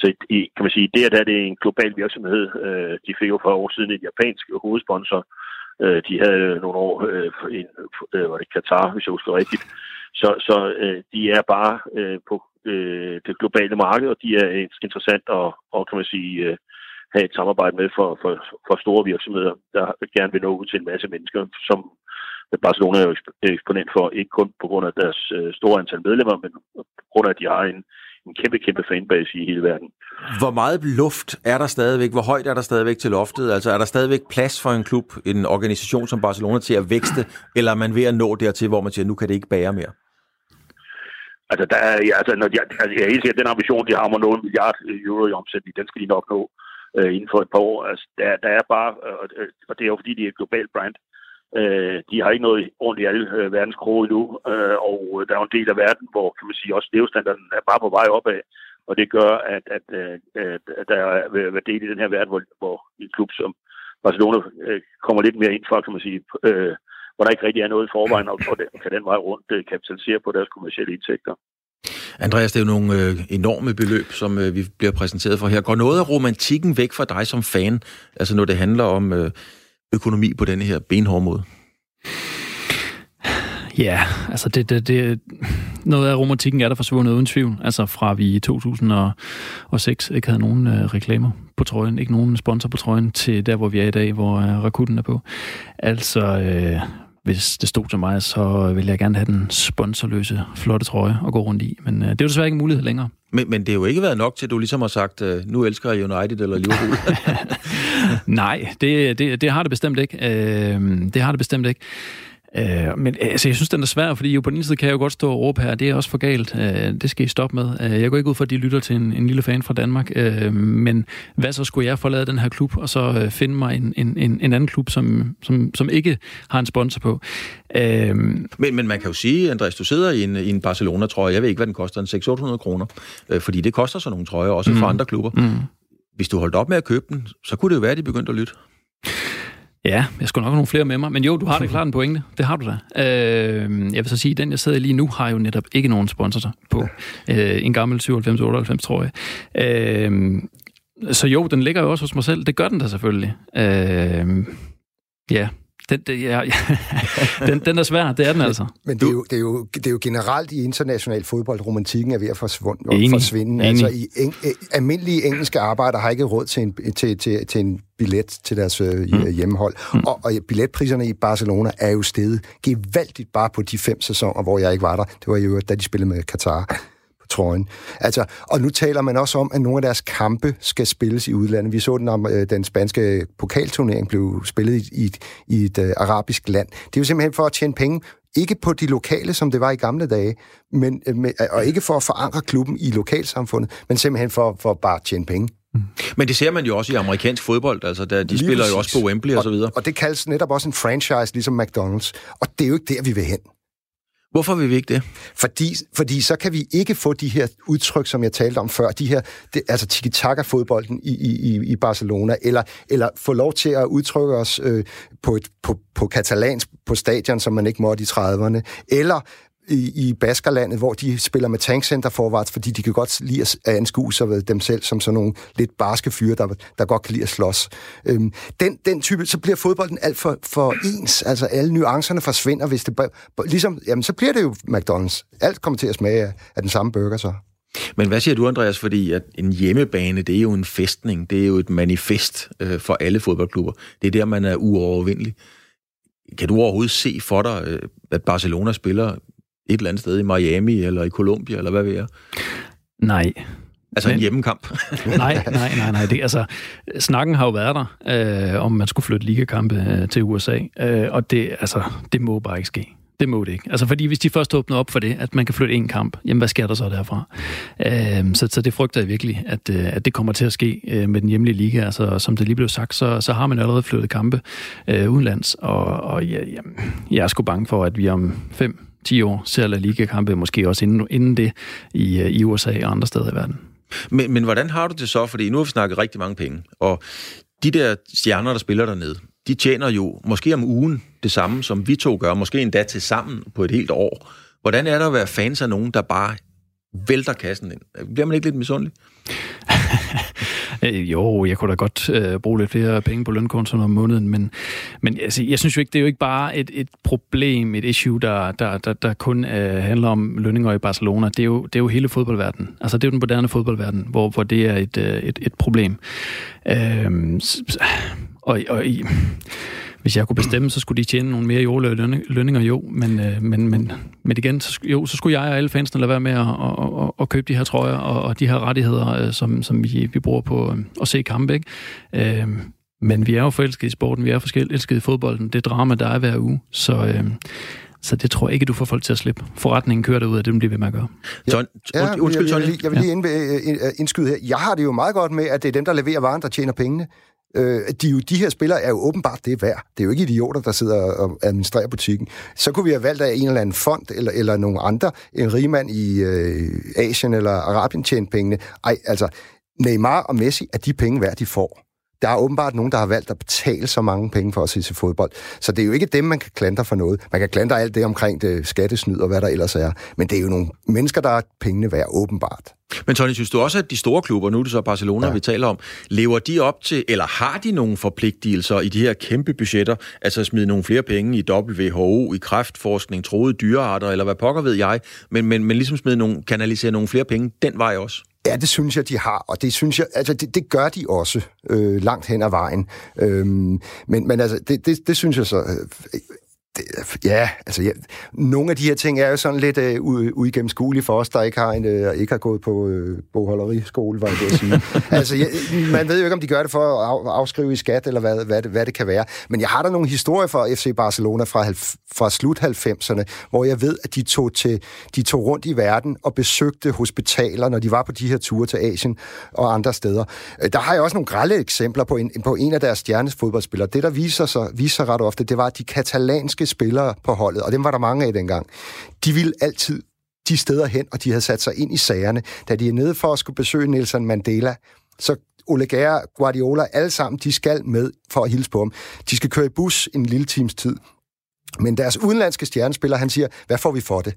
Så i, kan man sige, det er, der det er en global virksomhed. Øh, de fik jo for år siden en japansk hovedsponsor. Øh, de havde nogle år øh, en, øh, var det Katar, hvis jeg husker rigtigt. Så, så øh, de er bare øh, på øh, det globale marked, og de er interessant at, og kan man sige, øh, have et samarbejde med for, for, for store virksomheder, der gerne vil nå ud til en masse mennesker, som Barcelona er jo eksponent for, ikke kun på grund af deres øh, store antal medlemmer, men på grund af, at de har en, en kæmpe, kæmpe fanbase i hele verden. Hvor meget luft er der stadigvæk? Hvor højt er der stadigvæk til loftet? Altså er der stadigvæk plads for en klub, en organisation som Barcelona til at vækste, eller er man ved at nå dertil, hvor man siger, nu kan det ikke bære mere? Altså, der er, ja, altså, når de, altså, jeg er helt sikkert, den ambition, de har om at nå en milliard euro i omsætning, den skal de nok nå øh, inden for et par år. Altså, der, der er bare, øh, og det er jo fordi, de er et globalt brand, øh, de har ikke noget ordentligt alle øh, verdens kroge endnu, øh, og øh, der er jo en del af verden, hvor kan man sige, også levestandarden er bare på vej opad, og det gør, at, at, øh, at, at, der er været del i den her verden, hvor, hvor en klub som Barcelona øh, kommer lidt mere ind for, kan man sige, øh, hvor der ikke rigtig er noget i forvejen, og, og den, kan den vej rundt øh, kapitalisere på deres kommersielle indtægter. Andreas, det er jo nogle øh, enorme beløb, som øh, vi bliver præsenteret for her. Går noget af romantikken væk fra dig som fan, altså når det handler om øh, økonomi på denne her benhårde måde? Ja, altså det, det, det, noget af romantikken er der forsvundet uden tvivl. Altså fra vi i 2006 ikke havde nogen øh, reklamer på trøjen, ikke nogen sponsor på trøjen, til der, hvor vi er i dag, hvor øh, Rakuten er på. Altså, øh, hvis det stod til mig, så ville jeg gerne have den sponsorløse, flotte trøje at gå rundt i. Men øh, det er jo desværre ikke en mulighed længere. Men, men det har jo ikke været nok til, at du ligesom har sagt, øh, nu elsker jeg United eller Liverpool. Nej, det, det, det har det bestemt ikke. Øh, det har det bestemt ikke. Øh, men altså, jeg synes, den er svær, fordi jo på den ene side kan jeg jo godt stå og råbe her, det er også for galt, øh, det skal I stoppe med. Øh, jeg går ikke ud for, at de lytter til en, en lille fan fra Danmark, øh, men hvad så skulle jeg forlade den her klub, og så øh, finde mig en, en, en, en anden klub, som, som, som ikke har en sponsor på? Øh, men, men man kan jo sige, Andreas, du sidder i en, i en Barcelona-trøje, jeg ved ikke, hvad den koster, en 600-800 kroner, øh, fordi det koster så nogle trøjer, også mm. for andre klubber. Mm. Hvis du holdt op med at købe den, så kunne det jo være, at de begyndte at lytte. Ja, jeg skulle nok have nogle flere med mig, men jo, du har da klart en pointe. Det har du da. Øh, jeg vil så sige, den jeg sidder lige nu, har jo netop ikke nogen sponsor på. Øh, en gammel 97-98, tror jeg. Øh, så jo, den ligger jo også hos mig selv. Det gør den da selvfølgelig. Øh, ja, den, det, ja, ja. den, den er svær, det er den altså. Men det er, jo, det, er jo, det er jo generelt i international fodbold, romantikken er ved at forsvinde. Enig. forsvinde. Enig. Altså, i en, almindelige engelske arbejdere har ikke råd til en, til, til, til en billet til deres øh, mm. hjemmehold. Mm. Og, og billetpriserne i Barcelona er jo steget gevaldigt bare på de fem sæsoner, hvor jeg ikke var der. Det var jo, da de spillede med Katar trøjen. Altså, og nu taler man også om, at nogle af deres kampe skal spilles i udlandet. Vi så den om, øh, den spanske pokalturnering blev spillet i, i, i et uh, arabisk land. Det er jo simpelthen for at tjene penge ikke på de lokale, som det var i gamle dage, men, øh, med, og ikke for at forankre klubben i lokalsamfundet, men simpelthen for, for bare at tjene penge. Mm. Men det ser man jo også i amerikansk fodbold, altså der, de Lige spiller præcis. jo også på Wembley og, og så videre. Og det kaldes netop også en franchise, ligesom McDonald's. Og det er jo ikke der, vi vil hen. Hvorfor vil vi ikke det? Fordi, fordi så kan vi ikke få de her udtryk, som jeg talte om før, de her, det, altså tiki-taka-fodbolden i, i, i Barcelona, eller, eller få lov til at udtrykke os øh, på, et, på, på katalansk på stadion, som man ikke måtte i 30'erne, eller i, i Baskerlandet, hvor de spiller med tankcenter forvarts, fordi de kan godt lide at anskue sig dem selv som sådan nogle lidt barske fyre, der, der godt kan lide at slås. Øhm, den, den type, så bliver fodbolden alt for, for ens. Altså alle nuancerne forsvinder, hvis det ligesom, jamen så bliver det jo McDonald's. Alt kommer til at smage af, af den samme burger så. Men hvad siger du, Andreas? Fordi at en hjemmebane, det er jo en festning. Det er jo et manifest øh, for alle fodboldklubber. Det er der, man er uovervindelig. Kan du overhovedet se for dig, øh, at Barcelona spiller et eller andet sted i Miami eller i Colombia, eller hvad ved jeg? Nej. Altså Men, en hjemmekamp? nej, nej, nej, nej. Det, altså, snakken har jo været der, øh, om man skulle flytte ligakampe øh, til USA, øh, og det, altså, det må bare ikke ske. Det må det ikke. Altså, fordi hvis de først åbner op for det, at man kan flytte en kamp, jamen hvad sker der så derfra? Øh, så, så det frygter jeg virkelig, at, øh, at det kommer til at ske øh, med den hjemlige liga. Altså, som det lige blev sagt, så, så har man allerede flyttet kampe øh, udenlands, og, og ja, jamen, jeg er sgu bange for, at vi om fem 10 år ser La Liga-kampe, måske også inden, inden det i, i USA og andre steder i verden. Men, men hvordan har du det så? Fordi nu har vi snakket rigtig mange penge, og de der stjerner, der spiller dernede, de tjener jo måske om ugen det samme, som vi to gør, måske endda til sammen på et helt år. Hvordan er det at være fans af nogen, der bare vælter kassen ind? Bliver man ikke lidt misundelig? Øh, jo, jeg kunne da godt øh, bruge lidt flere penge på lønkontoen om måneden, men, men altså, jeg synes jo ikke, det er jo ikke bare et, et problem, et issue, der, der, der, der kun øh, handler om lønninger i Barcelona. Det er, jo, det er jo hele fodboldverdenen. Altså, det er jo den moderne fodboldverden, hvor, hvor det er et, øh, et, et problem. Øh, og, og i, hvis jeg kunne bestemme, så skulle de tjene nogle mere jordlønninger, lønninger, jo. Men, øh, men, men, men igen, så, jo, så skulle jeg og alle fansene lade være med at, at, at, at købe de her trøjer og, og de her rettigheder, øh, som, som vi, vi bruger på øh, at se kampe. Ikke? Øh, men vi er jo forelskede i sporten, vi er forelskede i fodbolden. Det drama, der er hver uge. Så, øh, så det tror jeg ikke, du får folk til at slippe. Forretningen kører derud, og det bliver ved med at gøre. Ja, ja, undskyld, jeg, jeg, vil, jeg vil lige ja. indskyde her. Jeg har det jo meget godt med, at det er dem, der leverer varen, der tjener pengene. Øh, de, de her spillere er jo åbenbart det værd. Det er jo ikke idioter, der sidder og administrerer butikken. Så kunne vi have valgt af en eller anden fond, eller, eller nogle andre, en rigmand i øh, Asien eller Arabien tjent pengene. Ej, altså, Neymar og Messi er de penge værd, de får. Der er åbenbart nogen, der har valgt at betale så mange penge for at se til fodbold. Så det er jo ikke dem, man kan klandre for noget. Man kan klandre alt det omkring det skattesnyd og hvad der ellers er. Men det er jo nogle mennesker, der er pengene værd, åbenbart. Men Tony, synes du også, at de store klubber, nu er det så Barcelona, ja. vi taler om, lever de op til, eller har de nogle forpligtelser i de her kæmpe budgetter, altså at smide nogle flere penge i WHO, i kræftforskning, troede dyrearter, eller hvad pokker ved jeg, men, men, men ligesom smide nogle, kanalisere nogle flere penge den vej også? Ja, det synes jeg, de har, og det synes jeg, altså det, det gør de også øh, langt hen ad vejen. Øhm, men, men altså, det, det, det synes jeg så øh, ja, altså ja, nogle af de her ting er jo sådan lidt øh, uigennemskuelige for os, der ikke har, en, øh, ikke har gået på øh, bogholderiskole, var jeg at sige. altså, ja, man ved jo ikke, om de gør det for at af, afskrive i skat, eller hvad, hvad, det, hvad det kan være. Men jeg har der nogle historier fra FC Barcelona fra, fra slut 90'erne, hvor jeg ved, at de tog, til, de tog rundt i verden og besøgte hospitaler, når de var på de her ture til Asien og andre steder. Øh, der har jeg også nogle grælde eksempler på en, på en af deres stjernes fodboldspillere. Det, der viser sig, viser ret ofte, det var, at de katalanske spillere på holdet, og dem var der mange af dengang, de ville altid de steder hen, og de havde sat sig ind i sagerne. Da de er nede for at skulle besøge Nelson Mandela, så Ole Gere, Guardiola, alle sammen, de skal med for at hilse på ham. De skal køre i bus en lille times tid. Men deres udenlandske stjernespiller, han siger, hvad får vi for det?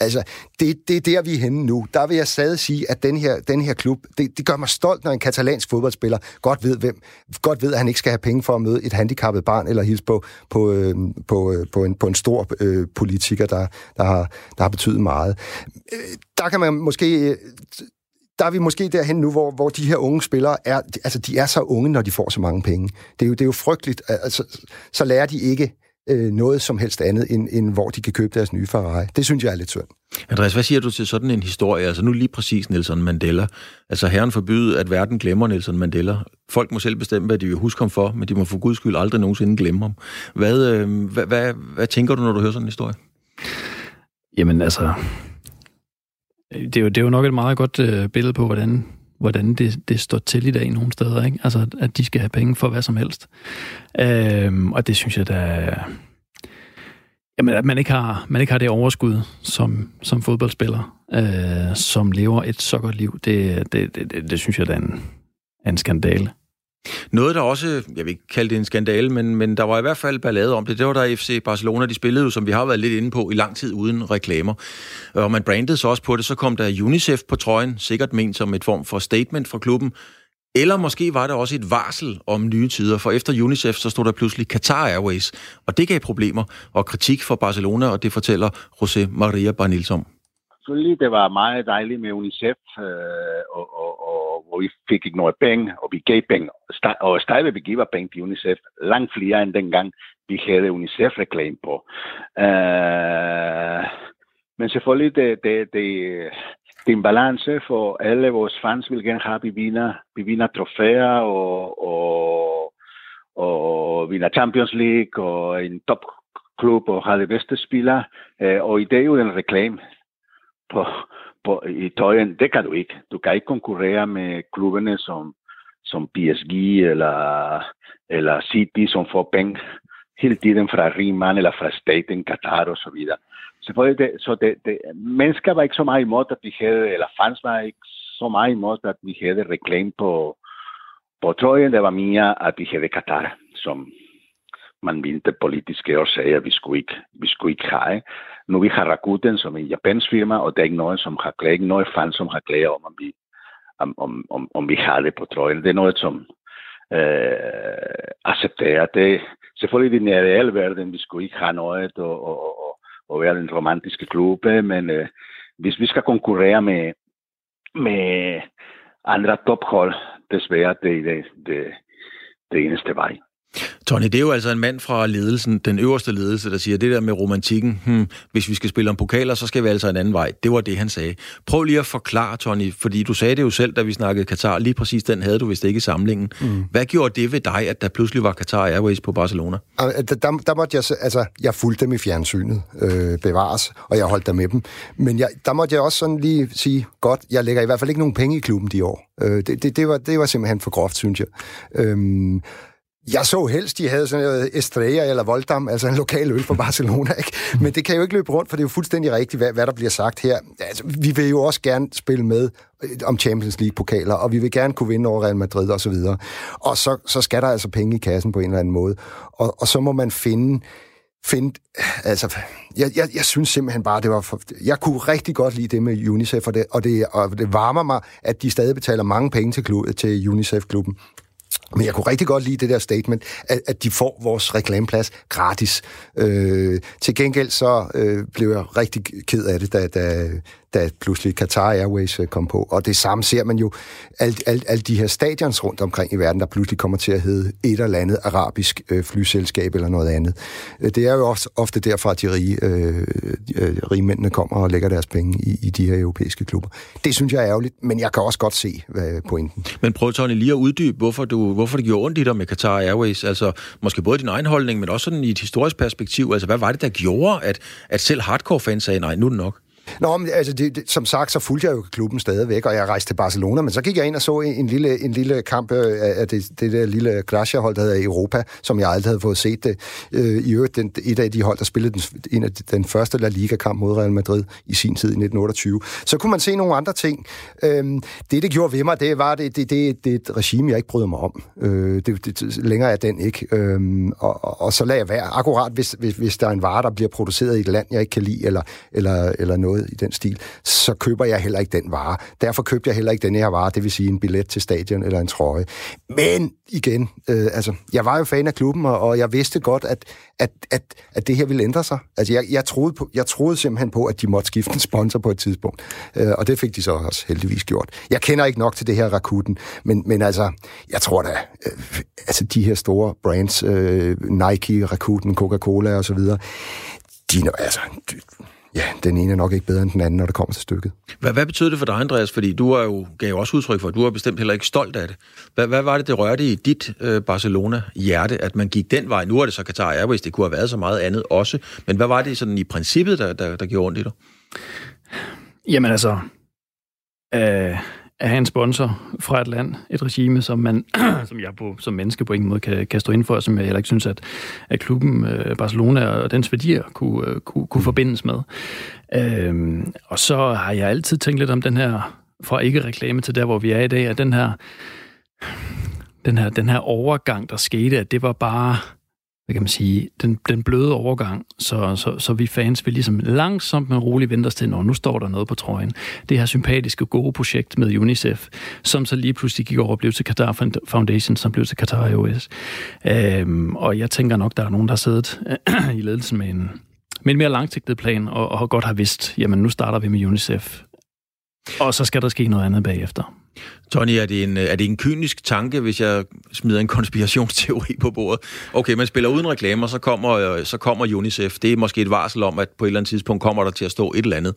Altså, det, det er der, vi er henne nu. Der vil jeg stadig sige, at den her, den her klub, det, det gør mig stolt, når en katalansk fodboldspiller godt ved, hvem, godt ved, at han ikke skal have penge for at møde et handicappet barn, eller hilse på, på, øh, på, øh, på, en, på en stor øh, politiker, der, der, har, der har betydet meget. Øh, der kan man måske... Øh, der er vi måske derhen nu, hvor, hvor de her unge spillere er, altså de er så unge, når de får så mange penge. Det er jo, det er jo frygteligt. Altså, så lærer de ikke øh, noget som helst andet, end, end hvor de kan købe deres nye Ferrari. Det synes jeg er lidt synd. Andreas, hvad siger du til sådan en historie? Altså nu lige præcis Nelson Mandela. Altså herren forbyde, at verden glemmer Nelson Mandela. Folk må selv bestemme, hvad de vil huske ham for, men de må for guds skyld aldrig nogensinde glemme ham. Hvad, øh, hvad, hvad, hvad tænker du, når du hører sådan en historie? Jamen altså, det er jo, det er jo nok et meget godt øh, billede på, hvordan hvordan det, det står til i dag nogle steder. Ikke? Altså, at de skal have penge for hvad som helst. Øhm, og det synes jeg, da... Jamen, at man ikke har, man ikke har det overskud som, som fodboldspiller, øh, som lever et så godt liv, det, det, det, det, det synes jeg, der er en, er en skandale. Noget, der også, jeg vil ikke kalde det en skandale, men, men der var i hvert fald ballade om det, det var der FC Barcelona, de spillede jo, som vi har været lidt inde på, i lang tid uden reklamer. Øh, og man brandede så også på det, så kom der UNICEF på trøjen, sikkert ment som et form for statement fra klubben, eller måske var det også et varsel om nye tider, for efter UNICEF så stod der pludselig Qatar Airways, og det gav problemer og kritik for Barcelona, og det fortæller José Maria Barnils om. Selvfølgelig, det var meget dejligt med UNICEF, øh, og, og, og, vi fik ikke noget penge, og vi gav penge. Og stadigvæk vi giver penge til UNICEF, langt flere end dengang vi havde UNICEF-reklame på. Uh, men selvfølgelig, det, det, det, det er en balance, for alle vores fans vil gerne have, at vi vinder, vi vinder trofæer og, og, og vinder Champions League og en topklub og har det bedste spillere. Uh, og i dag er jo en reklame på, i tøjen, det kan du ikke. Du kan ikke konkurrere med klubberne som, som PSG eller, eller City, som får penge hela tiden från rig man eller från staten Qatar och så. Så, det, så det, det, mennesker var ikke så meget imod, at fans var ikke så meget imod, at vi havde Qatar, som man mente politiske årsager, vi skulle ikke, vi. Nu vi har Rakuten, som er en japansk firma, og der er ikke nogen, som har klaget, ikke nogen fan, som har klaget om, om vi, om, om, om, om vi har det på trøjen. Det er noget, som øh, accepterer. Det, selvfølgelig i den reelle verden, vi skulle ikke have noget, og, og, og, og være den romantiske klub, men øh, hvis vi skal konkurrere med, med andre tophold, desværre, det er det, det, det eneste vej. Tony, det er jo altså en mand fra ledelsen, den øverste ledelse, der siger, det der med romantikken, hmm, hvis vi skal spille om pokaler, så skal vi altså en anden vej. Det var det, han sagde. Prøv lige at forklare, Tony, fordi du sagde det jo selv, da vi snakkede Qatar. Lige præcis den havde du vist ikke i samlingen. Mm. Hvad gjorde det ved dig, at der pludselig var Qatar Airways på Barcelona? Der, der, der måtte jeg, altså, jeg fulgte dem i fjernsynet, øh, bevares, og jeg holdt der med dem. Men jeg, der måtte jeg også sådan lige sige, godt, jeg lægger i hvert fald ikke nogen penge i klubben de år. Øh, det, det, det, var, det var simpelthen for groft, synes jeg. Øh, jeg så helst, de havde sådan noget Estrella eller Voldam, altså en lokal øl fra Barcelona, ikke? Men det kan jo ikke løbe rundt, for det er jo fuldstændig rigtigt, hvad, hvad der bliver sagt her. Altså, vi vil jo også gerne spille med øh, om Champions League-pokaler, og vi vil gerne kunne vinde over Real Madrid og så videre. Og så, så skal der altså penge i kassen på en eller anden måde. Og, og så må man finde finde, altså, jeg, jeg, jeg synes simpelthen bare, det var for, jeg kunne rigtig godt lide det med UNICEF, og det, og det, og det varmer mig, at de stadig betaler mange penge til, til UNICEF-klubben. Men jeg kunne rigtig godt lide det der statement, at, at de får vores reklameplads gratis. Øh, til gengæld så øh, blev jeg rigtig ked af det, da, da, da pludselig Qatar Airways øh, kom på. Og det samme ser man jo, alle al, al de her stadions rundt omkring i verden, der pludselig kommer til at hedde et eller andet arabisk øh, flyselskab eller noget andet. Øh, det er jo ofte, ofte derfra, at de rige, øh, øh, rige mændene kommer og lægger deres penge i, i de her europæiske klubber. Det synes jeg er ærgerligt, men jeg kan også godt se hvad pointen. Men prøv, Tony, lige at uddybe, hvorfor, du, hvorfor det gjorde ondt i dig med Qatar Airways. Altså, måske både din egen holdning, men også sådan i et historisk perspektiv. Altså, hvad var det, der gjorde, at, at selv hardcore-fans sagde, nej, nu er det nok? Nå, men altså, det, det, som sagt, så fulgte jeg jo klubben stadigvæk, og jeg rejste til Barcelona, men så gik jeg ind og så en, en, lille, en lille kamp øh, af det, det der lille Gracia-hold, der hedder Europa, som jeg aldrig havde fået set det. Øh, I øvrigt, den, et af de hold, der spillede den, en af den første La Liga-kamp mod Real Madrid i sin tid i 1928. Så kunne man se nogle andre ting. Øh, det, det gjorde ved mig, det var det, det, det, det et regime, jeg ikke bryder mig om. Øh, det, det, længere er den ikke. Øh, og, og, og så lader jeg være. Akkurat, hvis, hvis, hvis der er en vare, der bliver produceret i et land, jeg ikke kan lide, eller, eller, eller noget noget i den stil, så køber jeg heller ikke den vare. Derfor købte jeg heller ikke den her vare, det vil sige en billet til stadion eller en trøje. Men igen, øh, altså, jeg var jo fan af klubben, og, og jeg vidste godt, at, at, at, at det her ville ændre sig. Altså, jeg, jeg, troede på, jeg troede simpelthen på, at de måtte skifte en sponsor på et tidspunkt. Øh, og det fik de så også heldigvis gjort. Jeg kender ikke nok til det her Rakuten, men, men altså, jeg tror da, øh, altså de her store brands, øh, Nike, Rakuten, Coca-Cola og så videre, de, altså, ja, den ene er nok ikke bedre end den anden, når det kommer til stykket. Hvad, hvad betyder det for dig, Andreas? Fordi du er jo, gav jo også udtryk for, at du er bestemt heller ikke stolt af det. Hvad, hvad var det, det rørte i dit øh, Barcelona-hjerte, at man gik den vej? Nu er det så Qatar Airways, det kunne have været så meget andet også. Men hvad var det sådan i princippet, der, der, der gjorde ondt i dig? Jamen altså, øh, at have en sponsor fra et land, et regime, som man som jeg på, som menneske på ingen måde kan, kan stå ind for, som jeg heller ikke synes, at, at klubben øh, Barcelona og dens værdier kunne, øh, kunne, kunne forbindes med. Øhm, og så har jeg altid tænkt lidt om den her, fra ikke-reklame til der, hvor vi er i dag, at den her, den her, den her overgang, der skete, at det var bare hvad kan man sige, den, den bløde overgang, så, så, så vi fans vil ligesom langsomt men roligt vente os til, når nu står der noget på trøjen. Det her sympatiske, gode projekt med UNICEF, som så lige pludselig gik over og blev til Qatar Foundation, som blev til Qatar IOS. Øhm, og jeg tænker nok, der er nogen, der har siddet i ledelsen med en, med en mere langsigtet plan, og, og godt har vidst, jamen nu starter vi med UNICEF, og så skal der ske noget andet bagefter. Tony, er det, en, øh, er det en kynisk tanke, hvis jeg smider en konspirationsteori på bordet? Okay, man spiller uden reklamer, så kommer, øh, så kommer UNICEF. Det er måske et varsel om, at på et eller andet tidspunkt kommer der til at stå et eller andet.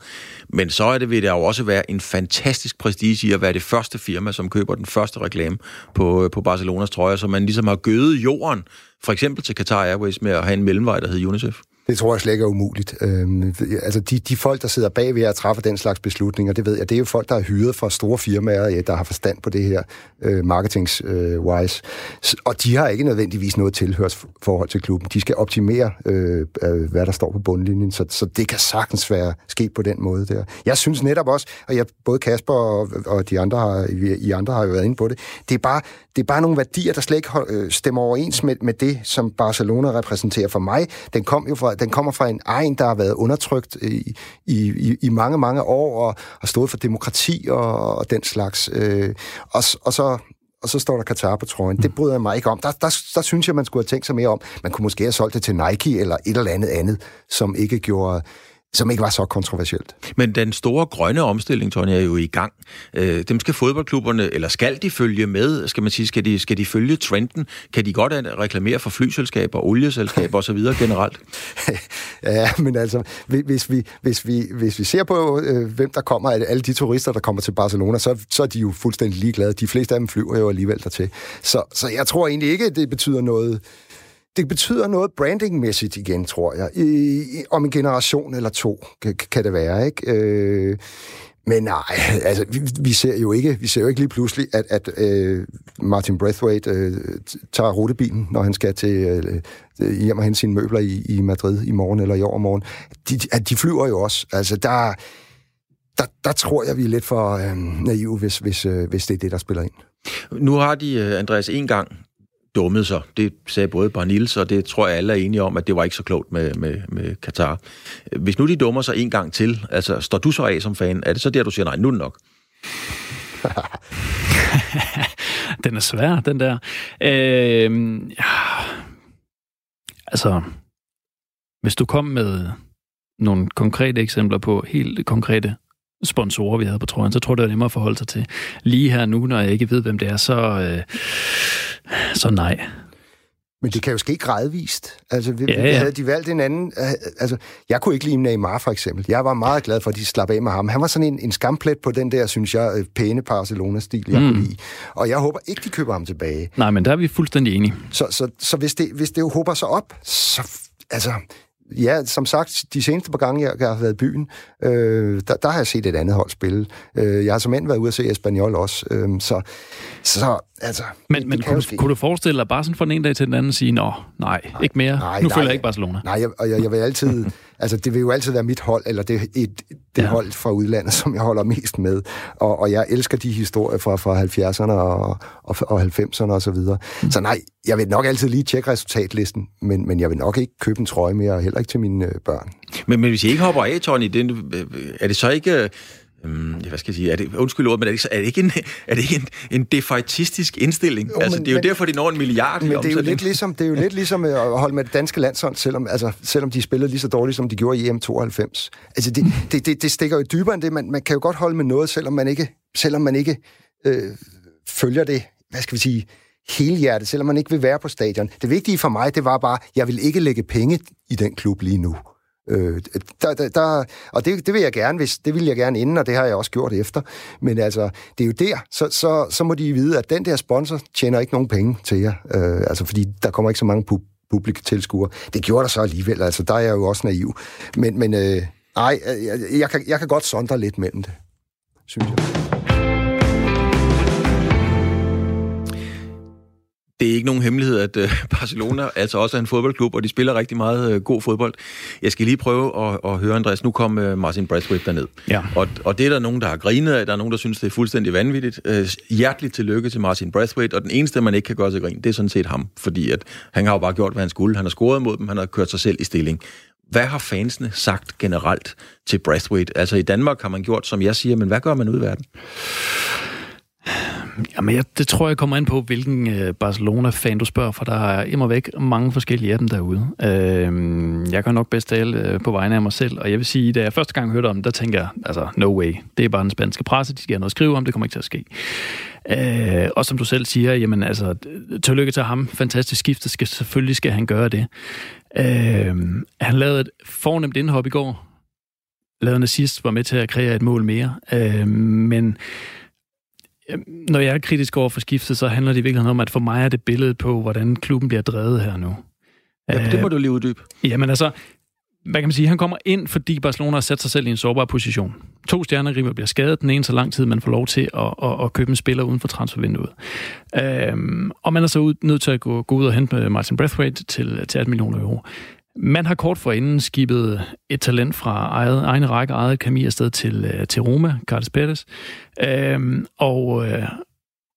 Men så er det, vil det jo også være en fantastisk prestige i at være det første firma, som køber den første reklame på, øh, på Barcelonas trøjer, så man ligesom har gødet jorden, for eksempel til Qatar Airways, med at have en mellemvej, der hedder UNICEF. Det tror jeg slet ikke er umuligt. Øhm, altså de, de folk, der sidder bag ved at træffe den slags beslutninger, det ved jeg, det er jo folk, der er hyret fra store firmaer, ja, der har forstand på det her øh, marketings-wise. Øh, og de har ikke nødvendigvis noget tilhørsforhold til klubben. De skal optimere, øh, øh, hvad der står på bundlinjen, så, så det kan sagtens være sket på den måde der. Jeg synes netop også, og jeg, både Kasper og, og de andre har, I andre har jo været inde på det, det er bare, det er bare nogle værdier, der slet ikke øh, stemmer overens med, med det, som Barcelona repræsenterer for mig. Den, kom jo fra, den kommer fra en egen, der har været undertrykt i, i, i mange, mange år, og har stået for demokrati og, og den slags. Øh, og, og så og så står der Katar på trøjen. Det bryder jeg mig ikke om. Der, der, der synes jeg, man skulle have tænkt sig mere om. Man kunne måske have solgt det til Nike eller et eller andet andet, som ikke gjorde som ikke var så kontroversielt. Men den store grønne omstilling, Tony, er jo i gang. Øh, dem skal fodboldklubberne, eller skal de følge med? Skal man sige, skal de, skal de følge trenden? Kan de godt reklamere for flyselskaber, olieselskaber osv. generelt? ja, men altså, hvis vi, hvis vi, hvis vi ser på, øh, hvem der kommer, alle de turister, der kommer til Barcelona, så, så er de jo fuldstændig ligeglade. De fleste af dem flyver jo alligevel dertil. Så, så jeg tror egentlig ikke, det betyder noget det betyder noget brandingmæssigt igen, tror jeg. I, i, om en generation eller to kan, kan det være, ikke? Øh, men nej, altså, vi, vi, ser jo ikke, vi ser jo ikke lige pludselig, at, at øh, Martin Braithwaite øh, tager rutebilen, når han skal til øh, øh hjem og hente sine møbler i, i Madrid i morgen eller i overmorgen. De, at de flyver jo også. Altså, der, der, der tror jeg, vi er lidt for øh, naive, hvis, hvis, øh, hvis det er det, der spiller ind. Nu har de, øh, Andreas, en gang dummede sig. Det sagde både Barnils, og det tror jeg alle er enige om, at det var ikke så klogt med, med, med Katar. Hvis nu de dummer sig en gang til, altså står du så af som fan, er det så der, du siger, nej, nu er det nok? den er svær, den der. Øh, ja. Altså, hvis du kom med nogle konkrete eksempler på helt konkrete sponsorer, vi havde på trøjen, så tror jeg, det er nemmere at forholde sig til. Lige her nu, når jeg ikke ved, hvem det er, så, øh, så nej. Men det kan jo ske gradvist. Altså, vi, ja, ja. havde de valgt en anden... Altså, jeg kunne ikke lide Neymar, for eksempel. Jeg var meget glad for, at de slap af med ham. Han var sådan en, en skamplet på den der, synes jeg, øh, pæne Barcelona-stil, jeg mm. kunne lide. Og jeg håber ikke, de køber ham tilbage. Nej, men der er vi fuldstændig enige. Så, så, så hvis, det, hvis det jo håber sig op, så... Altså, ja, som sagt, de seneste par gange, jeg, jeg har været i byen, øh, der, der har jeg set et andet hold spille. Øh, jeg har som end været ude at se Espanyol også. Øh, så, så altså... Men, men kunne, du, kunne du forestille dig bare sådan fra den ene dag til den anden sige, nå, nej, nej ikke mere, nej, nu nej, følger jeg ikke Barcelona? Nej, jeg, og jeg, jeg vil altid... altså, det vil jo altid være mit hold, eller det, et, det ja. hold fra udlandet, som jeg holder mest med. Og, og jeg elsker de historier fra, fra 70'erne og, og, og 90'erne og så videre. Mm. Så nej, jeg vil nok altid lige tjekke resultatlisten, men, men jeg vil nok ikke købe en trøje mere, og heller ikke til mine øh, børn. Men, men hvis I ikke hopper af, Tony, det, er det så ikke Øhm, hvad skal jeg sige, er det, undskyld ordet, men er det, er det ikke en, er det ikke en, en defaitistisk indstilling? Jo, altså, men, det er jo men, derfor, de når en milliard Men det er, jo lidt ligesom, det er jo lidt ligesom at holde med det danske landshold, selvom, altså, selvom de spillede lige så dårligt, som de gjorde i EM92. Altså, det, det, det, det stikker jo dybere end det. Man, man kan jo godt holde med noget, selvom man ikke, selvom man ikke øh, følger det, hvad skal vi sige, hele hjertet, selvom man ikke vil være på stadion. Det vigtige for mig, det var bare, jeg vil ikke lægge penge i den klub lige nu. Øh, der, der, der, og det, det vil jeg gerne, hvis det vil jeg gerne inden, og det har jeg også gjort efter. Men altså, det er jo der, så, så, så må de vide, at den der sponsor tjener ikke nogen penge til jer. Øh, altså, fordi der kommer ikke så mange pub tilskuere. Det gjorde der så alligevel, altså der er jeg jo også naiv. Men, men øh, ej, jeg, jeg, kan, jeg kan godt sondre lidt mellem det, synes jeg. Det er ikke nogen hemmelighed, at øh, Barcelona altså også er en fodboldklub, og de spiller rigtig meget øh, god fodbold. Jeg skal lige prøve at, at høre, Andreas, nu kom øh, Martin Braithwaite derned. Ja. Og, og det er der nogen, der har grinet af, der er nogen, der synes, det er fuldstændig vanvittigt. hjerteligt tillykke til Martin Braithwaite, og den eneste, man ikke kan gøre sig grin, det er sådan set ham, fordi at han har jo bare gjort, hvad han skulle. Han har scoret mod dem, han har kørt sig selv i stilling. Hvad har fansene sagt generelt til Braithwaite? Altså i Danmark har man gjort, som jeg siger, men hvad gør man ud i verden? Jamen, jeg, det tror jeg kommer ind på, hvilken øh, Barcelona-fan du spørger, for der er immer væk mange forskellige af dem derude. Øh, jeg kan nok bedst tale øh, på vegne af mig selv, og jeg vil sige, da jeg første gang hørte om der tænker jeg, altså, no way. Det er bare den spanske presse, de skal have noget at skrive om, det kommer ikke til at ske. Øh, og som du selv siger, jamen altså, tillykke til ham. Fantastisk skifte, skal, selvfølgelig skal han gøre det. Øh, han lavede et fornemt indhop i går. Lavede en assist, var med til at kreere et mål mere. Øh, men når jeg er kritisk over for skiftet, så handler det i virkeligheden om, at for mig er det billedet på, hvordan klubben bliver drevet her nu. Ja, det må du lige uddybe. Jamen altså, hvad kan man sige, han kommer ind, fordi Barcelona har sat sig selv i en sårbar position. To stjerner bliver skadet, den ene så lang tid, man får lov til at, at, at købe en spiller uden for transfervinduet. Øhm, og man er så ud, nødt til at gå, gå ud og hente Martin Braithwaite til, til 18 millioner euro. Man har kort forinden skibet et talent fra eget, egen række, eget kemi afsted til, øh, til Roma, Carlos Perez, øhm, og øh,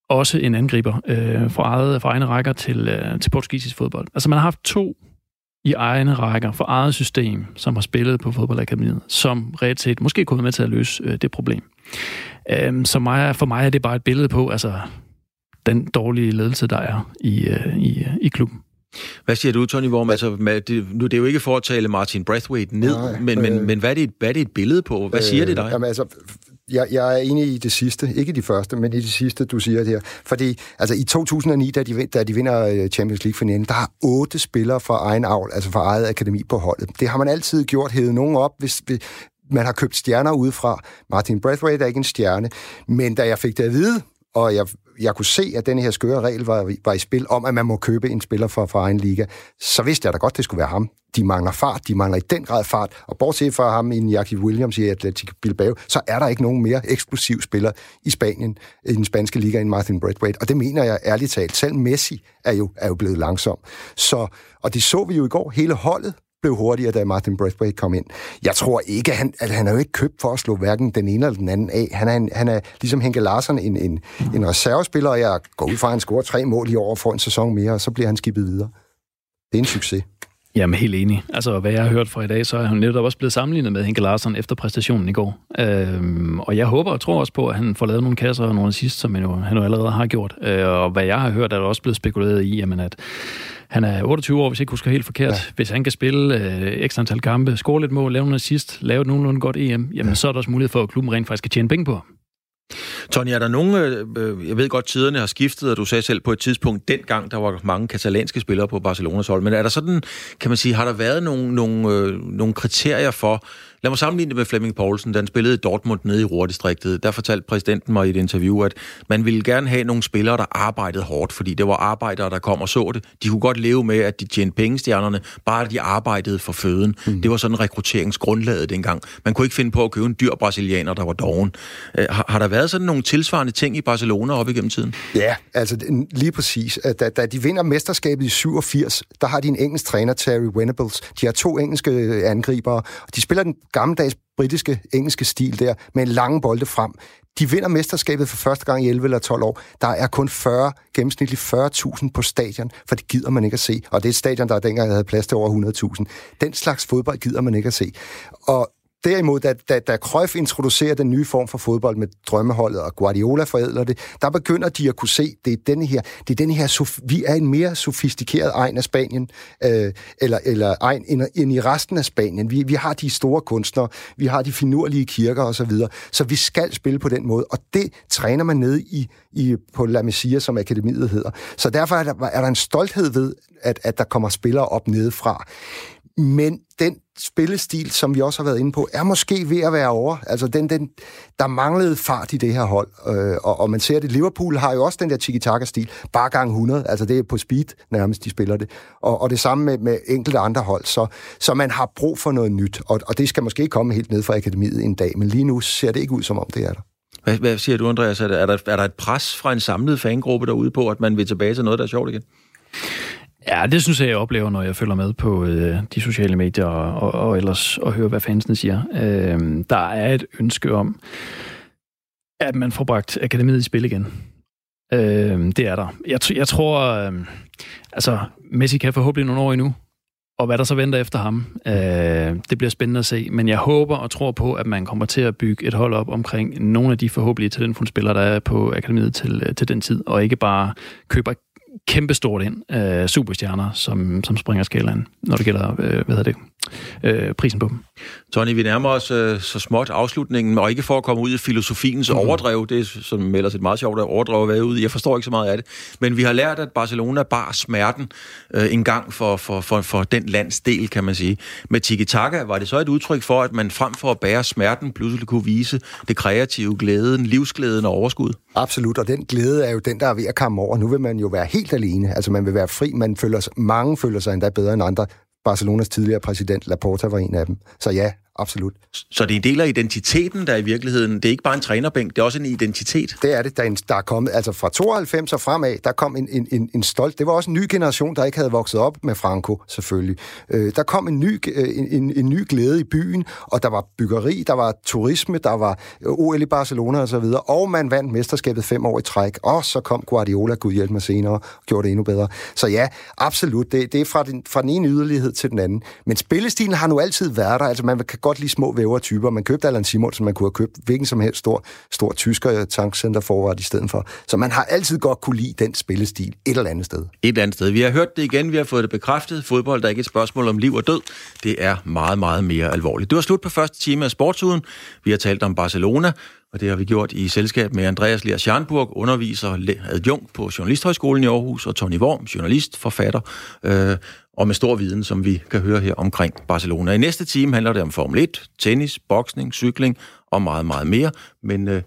også en angriber øh, fra, eget, fra egne rækker til, øh, til portugisisk fodbold. Altså man har haft to i egne rækker for eget system, som har spillet på fodboldakademiet, som reelt set måske kunne være med til at løse øh, det problem. Øhm, så mig, for mig er det bare et billede på altså, den dårlige ledelse, der er i, øh, i, øh, i klubben. Hvad siger du, Tony Worm? Altså, det, nu, det er jo ikke for at tale Martin Brathwaite ned, Nej, men, men, øh, men hvad, er det, hvad er det et billede på? Hvad øh, siger det dig? Jamen, altså, jeg, jeg er enig i det sidste. Ikke de første, men i det sidste, du siger det her. Fordi altså, i 2009, da de, da de vinder øh, Champions League-finalen, der har otte spillere fra egen avl, altså fra eget akademi på holdet. Det har man altid gjort, hævet nogen op, hvis, hvis man har købt stjerner udefra. Martin Brathwaite er ikke en stjerne, men da jeg fik det at vide, og jeg, jeg kunne se, at den her skøre regel var, var i spil om, at man må købe en spiller fra, fra egen liga, så vidste jeg da godt, det skulle være ham. De mangler fart, de mangler i den grad fart, og bortset fra ham i Jackie Williams i Atletic Bilbao, så er der ikke nogen mere eksplosiv spiller i Spanien, i den spanske liga, end Martin Braithwaite, og det mener jeg ærligt talt. Selv Messi er jo, er jo blevet langsom. Så, og det så vi jo i går, hele holdet blev hurtigere, da Martin Braithwaite kom ind. Jeg tror ikke, at han, at han er jo ikke købt for at slå hverken den ene eller den anden af. Han er, en, han er ligesom Henke Larsen, en, en, en reservespiller, og jeg går ud fra, at han scorer tre mål i år for en sæson mere, og så bliver han skibet videre. Det er en succes. Jamen, helt enig. Altså, hvad jeg har hørt fra i dag, så er han netop også blevet sammenlignet med Henke Larsen efter præstationen i går. Øhm, og jeg håber og tror også på, at han får lavet nogle kasser og nogle sidst, som han jo, han jo allerede har gjort. Øh, og hvad jeg har hørt, er der også blevet spekuleret i, jamen, at han er 28 år, hvis jeg ikke husker helt forkert. Ja. Hvis han kan spille øh, ekstra antal kampe, score lidt mål, lave noget sidst, lave et nogenlunde godt EM, jamen, ja. så er der også mulighed for, at klubben rent faktisk kan tjene penge på Tony, er der nogen, øh, øh, jeg ved godt, tiderne har skiftet, og du sagde selv på et tidspunkt, dengang der var mange katalanske spillere på Barcelonas hold, men er der sådan, kan man sige, har der været nogle, nogle, øh, nogle kriterier for, Lad mig sammenligne det med Flemming Poulsen, han spillede i Dortmund nede i Ruhrdistriktet. Der fortalte præsidenten mig i et interview, at man ville gerne have nogle spillere, der arbejdede hårdt, fordi det var arbejdere, der kom og så det. De kunne godt leve med, at de tjente penge, stjernerne, bare at de arbejdede for føden. Mm. Det var sådan rekrutteringsgrundlaget dengang. Man kunne ikke finde på at købe en dyr brasilianer, der var doven. Øh, har, har der været sådan nogle tilsvarende ting i Barcelona op igennem tiden? Ja, altså lige præcis. Da, da de vinder mesterskabet i 87, der har de en engelsk træner, Terry Venables. De har to engelske angribere, og de spiller den gammeldags britiske, engelske stil der, med en lange bolde frem. De vinder mesterskabet for første gang i 11 eller 12 år. Der er kun 40, gennemsnitligt 40.000 på stadion, for det gider man ikke at se. Og det er et stadion, der dengang havde plads til over 100.000. Den slags fodbold gider man ikke at se. Og Derimod, da, da, da Cruyff introducerer den nye form for fodbold med drømmeholdet, og Guardiola forædler det, der begynder de at kunne se, det er denne her, det er denne her, vi er en mere sofistikeret egen af Spanien, øh, eller, eller egen end, end i resten af Spanien. Vi, vi har de store kunstnere, vi har de finurlige kirker osv., så, videre, så vi skal spille på den måde, og det træner man ned i, i på La Masia, som akademiet hedder. Så derfor er der, er der en stolthed ved, at, at der kommer spillere op nedefra. Men den spillestil, som vi også har været inde på, er måske ved at være over. Altså, den, den, der manglede fart i det her hold, øh, og, og man ser det. Liverpool har jo også den der tiki-taka-stil, bare gang 100. Altså, det er på speed nærmest, de spiller det. Og, og det samme med, med enkelte andre hold. Så, så man har brug for noget nyt, og, og det skal måske komme helt ned fra akademiet en dag, men lige nu ser det ikke ud, som om det er der. Hvad, hvad siger du, Andreas? Er der, er, der, er der et pres fra en samlet fangruppe derude på, at man vil tilbage til noget, der er sjovt igen? Ja, det synes jeg, jeg oplever, når jeg følger med på øh, de sociale medier og, og, og ellers og hører, hvad fansene siger. Øh, der er et ønske om, at man får bragt akademiet i spil igen. Øh, det er der. Jeg, jeg tror, øh, altså, Messi kan forhåbentlig nogle år endnu, og hvad der så venter efter ham, øh, det bliver spændende at se. Men jeg håber og tror på, at man kommer til at bygge et hold op omkring nogle af de forhåbentlig talentfulde spillere, der er på akademiet til, øh, til den tid, og ikke bare køber kæmpestort ind af superstjerner, som, som springer skalaen, når det gælder, øh, hvad hedder det, øh, prisen på dem. Tony, vi nærmer os øh, så småt afslutningen, og ikke for at komme ud i filosofiens mm. overdrev, det er som ellers et meget sjovt overdrev at være ude Jeg forstår ikke så meget af det. Men vi har lært, at Barcelona bar smerten øh, en gang for, for, for, for den landsdel, kan man sige. Med tiki-taka var det så et udtryk for, at man frem for at bære smerten, pludselig kunne vise det kreative, glæden, livsglæden og overskud? Absolut, og den glæde er jo den, der er ved at komme over. Nu vil man jo være helt alene. Altså man vil være fri. Man føler, mange føler sig endda bedre end andre Barcelonas tidligere præsident Laporta var en af dem. Så ja, absolut. Så det er en del af identiteten, der i virkeligheden, det er ikke bare en trænerbænk, det er også en identitet. Det er det, der er, en, der er kommet, altså fra 92 og fremad, der kom en, en, en, en stolt, det var også en ny generation, der ikke havde vokset op med Franco, selvfølgelig. Øh, der kom en ny, øh, en, en, en ny glæde i byen, og der var byggeri, der var turisme, der var øh, OL i Barcelona og så videre, og man vandt mesterskabet fem år i træk, og så kom Guardiola, Gud hjælp mig senere, og gjorde det endnu bedre. Så ja, absolut, det, det er fra den, fra den ene yderlighed til den anden. Men spillestilen har nu altid været der, altså man kan godt lide små vævertyper. Man købte Allan Simonsen, man kunne have købt hvilken som helst stor, stor tysker tankcenterforret i stedet for. Så man har altid godt kunne lide den spillestil et eller andet sted. Et eller andet sted. Vi har hørt det igen, vi har fået det bekræftet. Fodbold der er ikke et spørgsmål om liv og død. Det er meget, meget mere alvorligt. Det var slut på første time af Sportsuden. Vi har talt om Barcelona, og det har vi gjort i selskab med Andreas Lea Scharnburg, underviser adjunkt på Journalisthøjskolen i Aarhus, og Tony Worm, journalist, forfatter, øh, og med stor viden, som vi kan høre her omkring Barcelona. I næste time handler det om Formel 1, tennis, boksning, cykling og meget, meget mere. Men øh,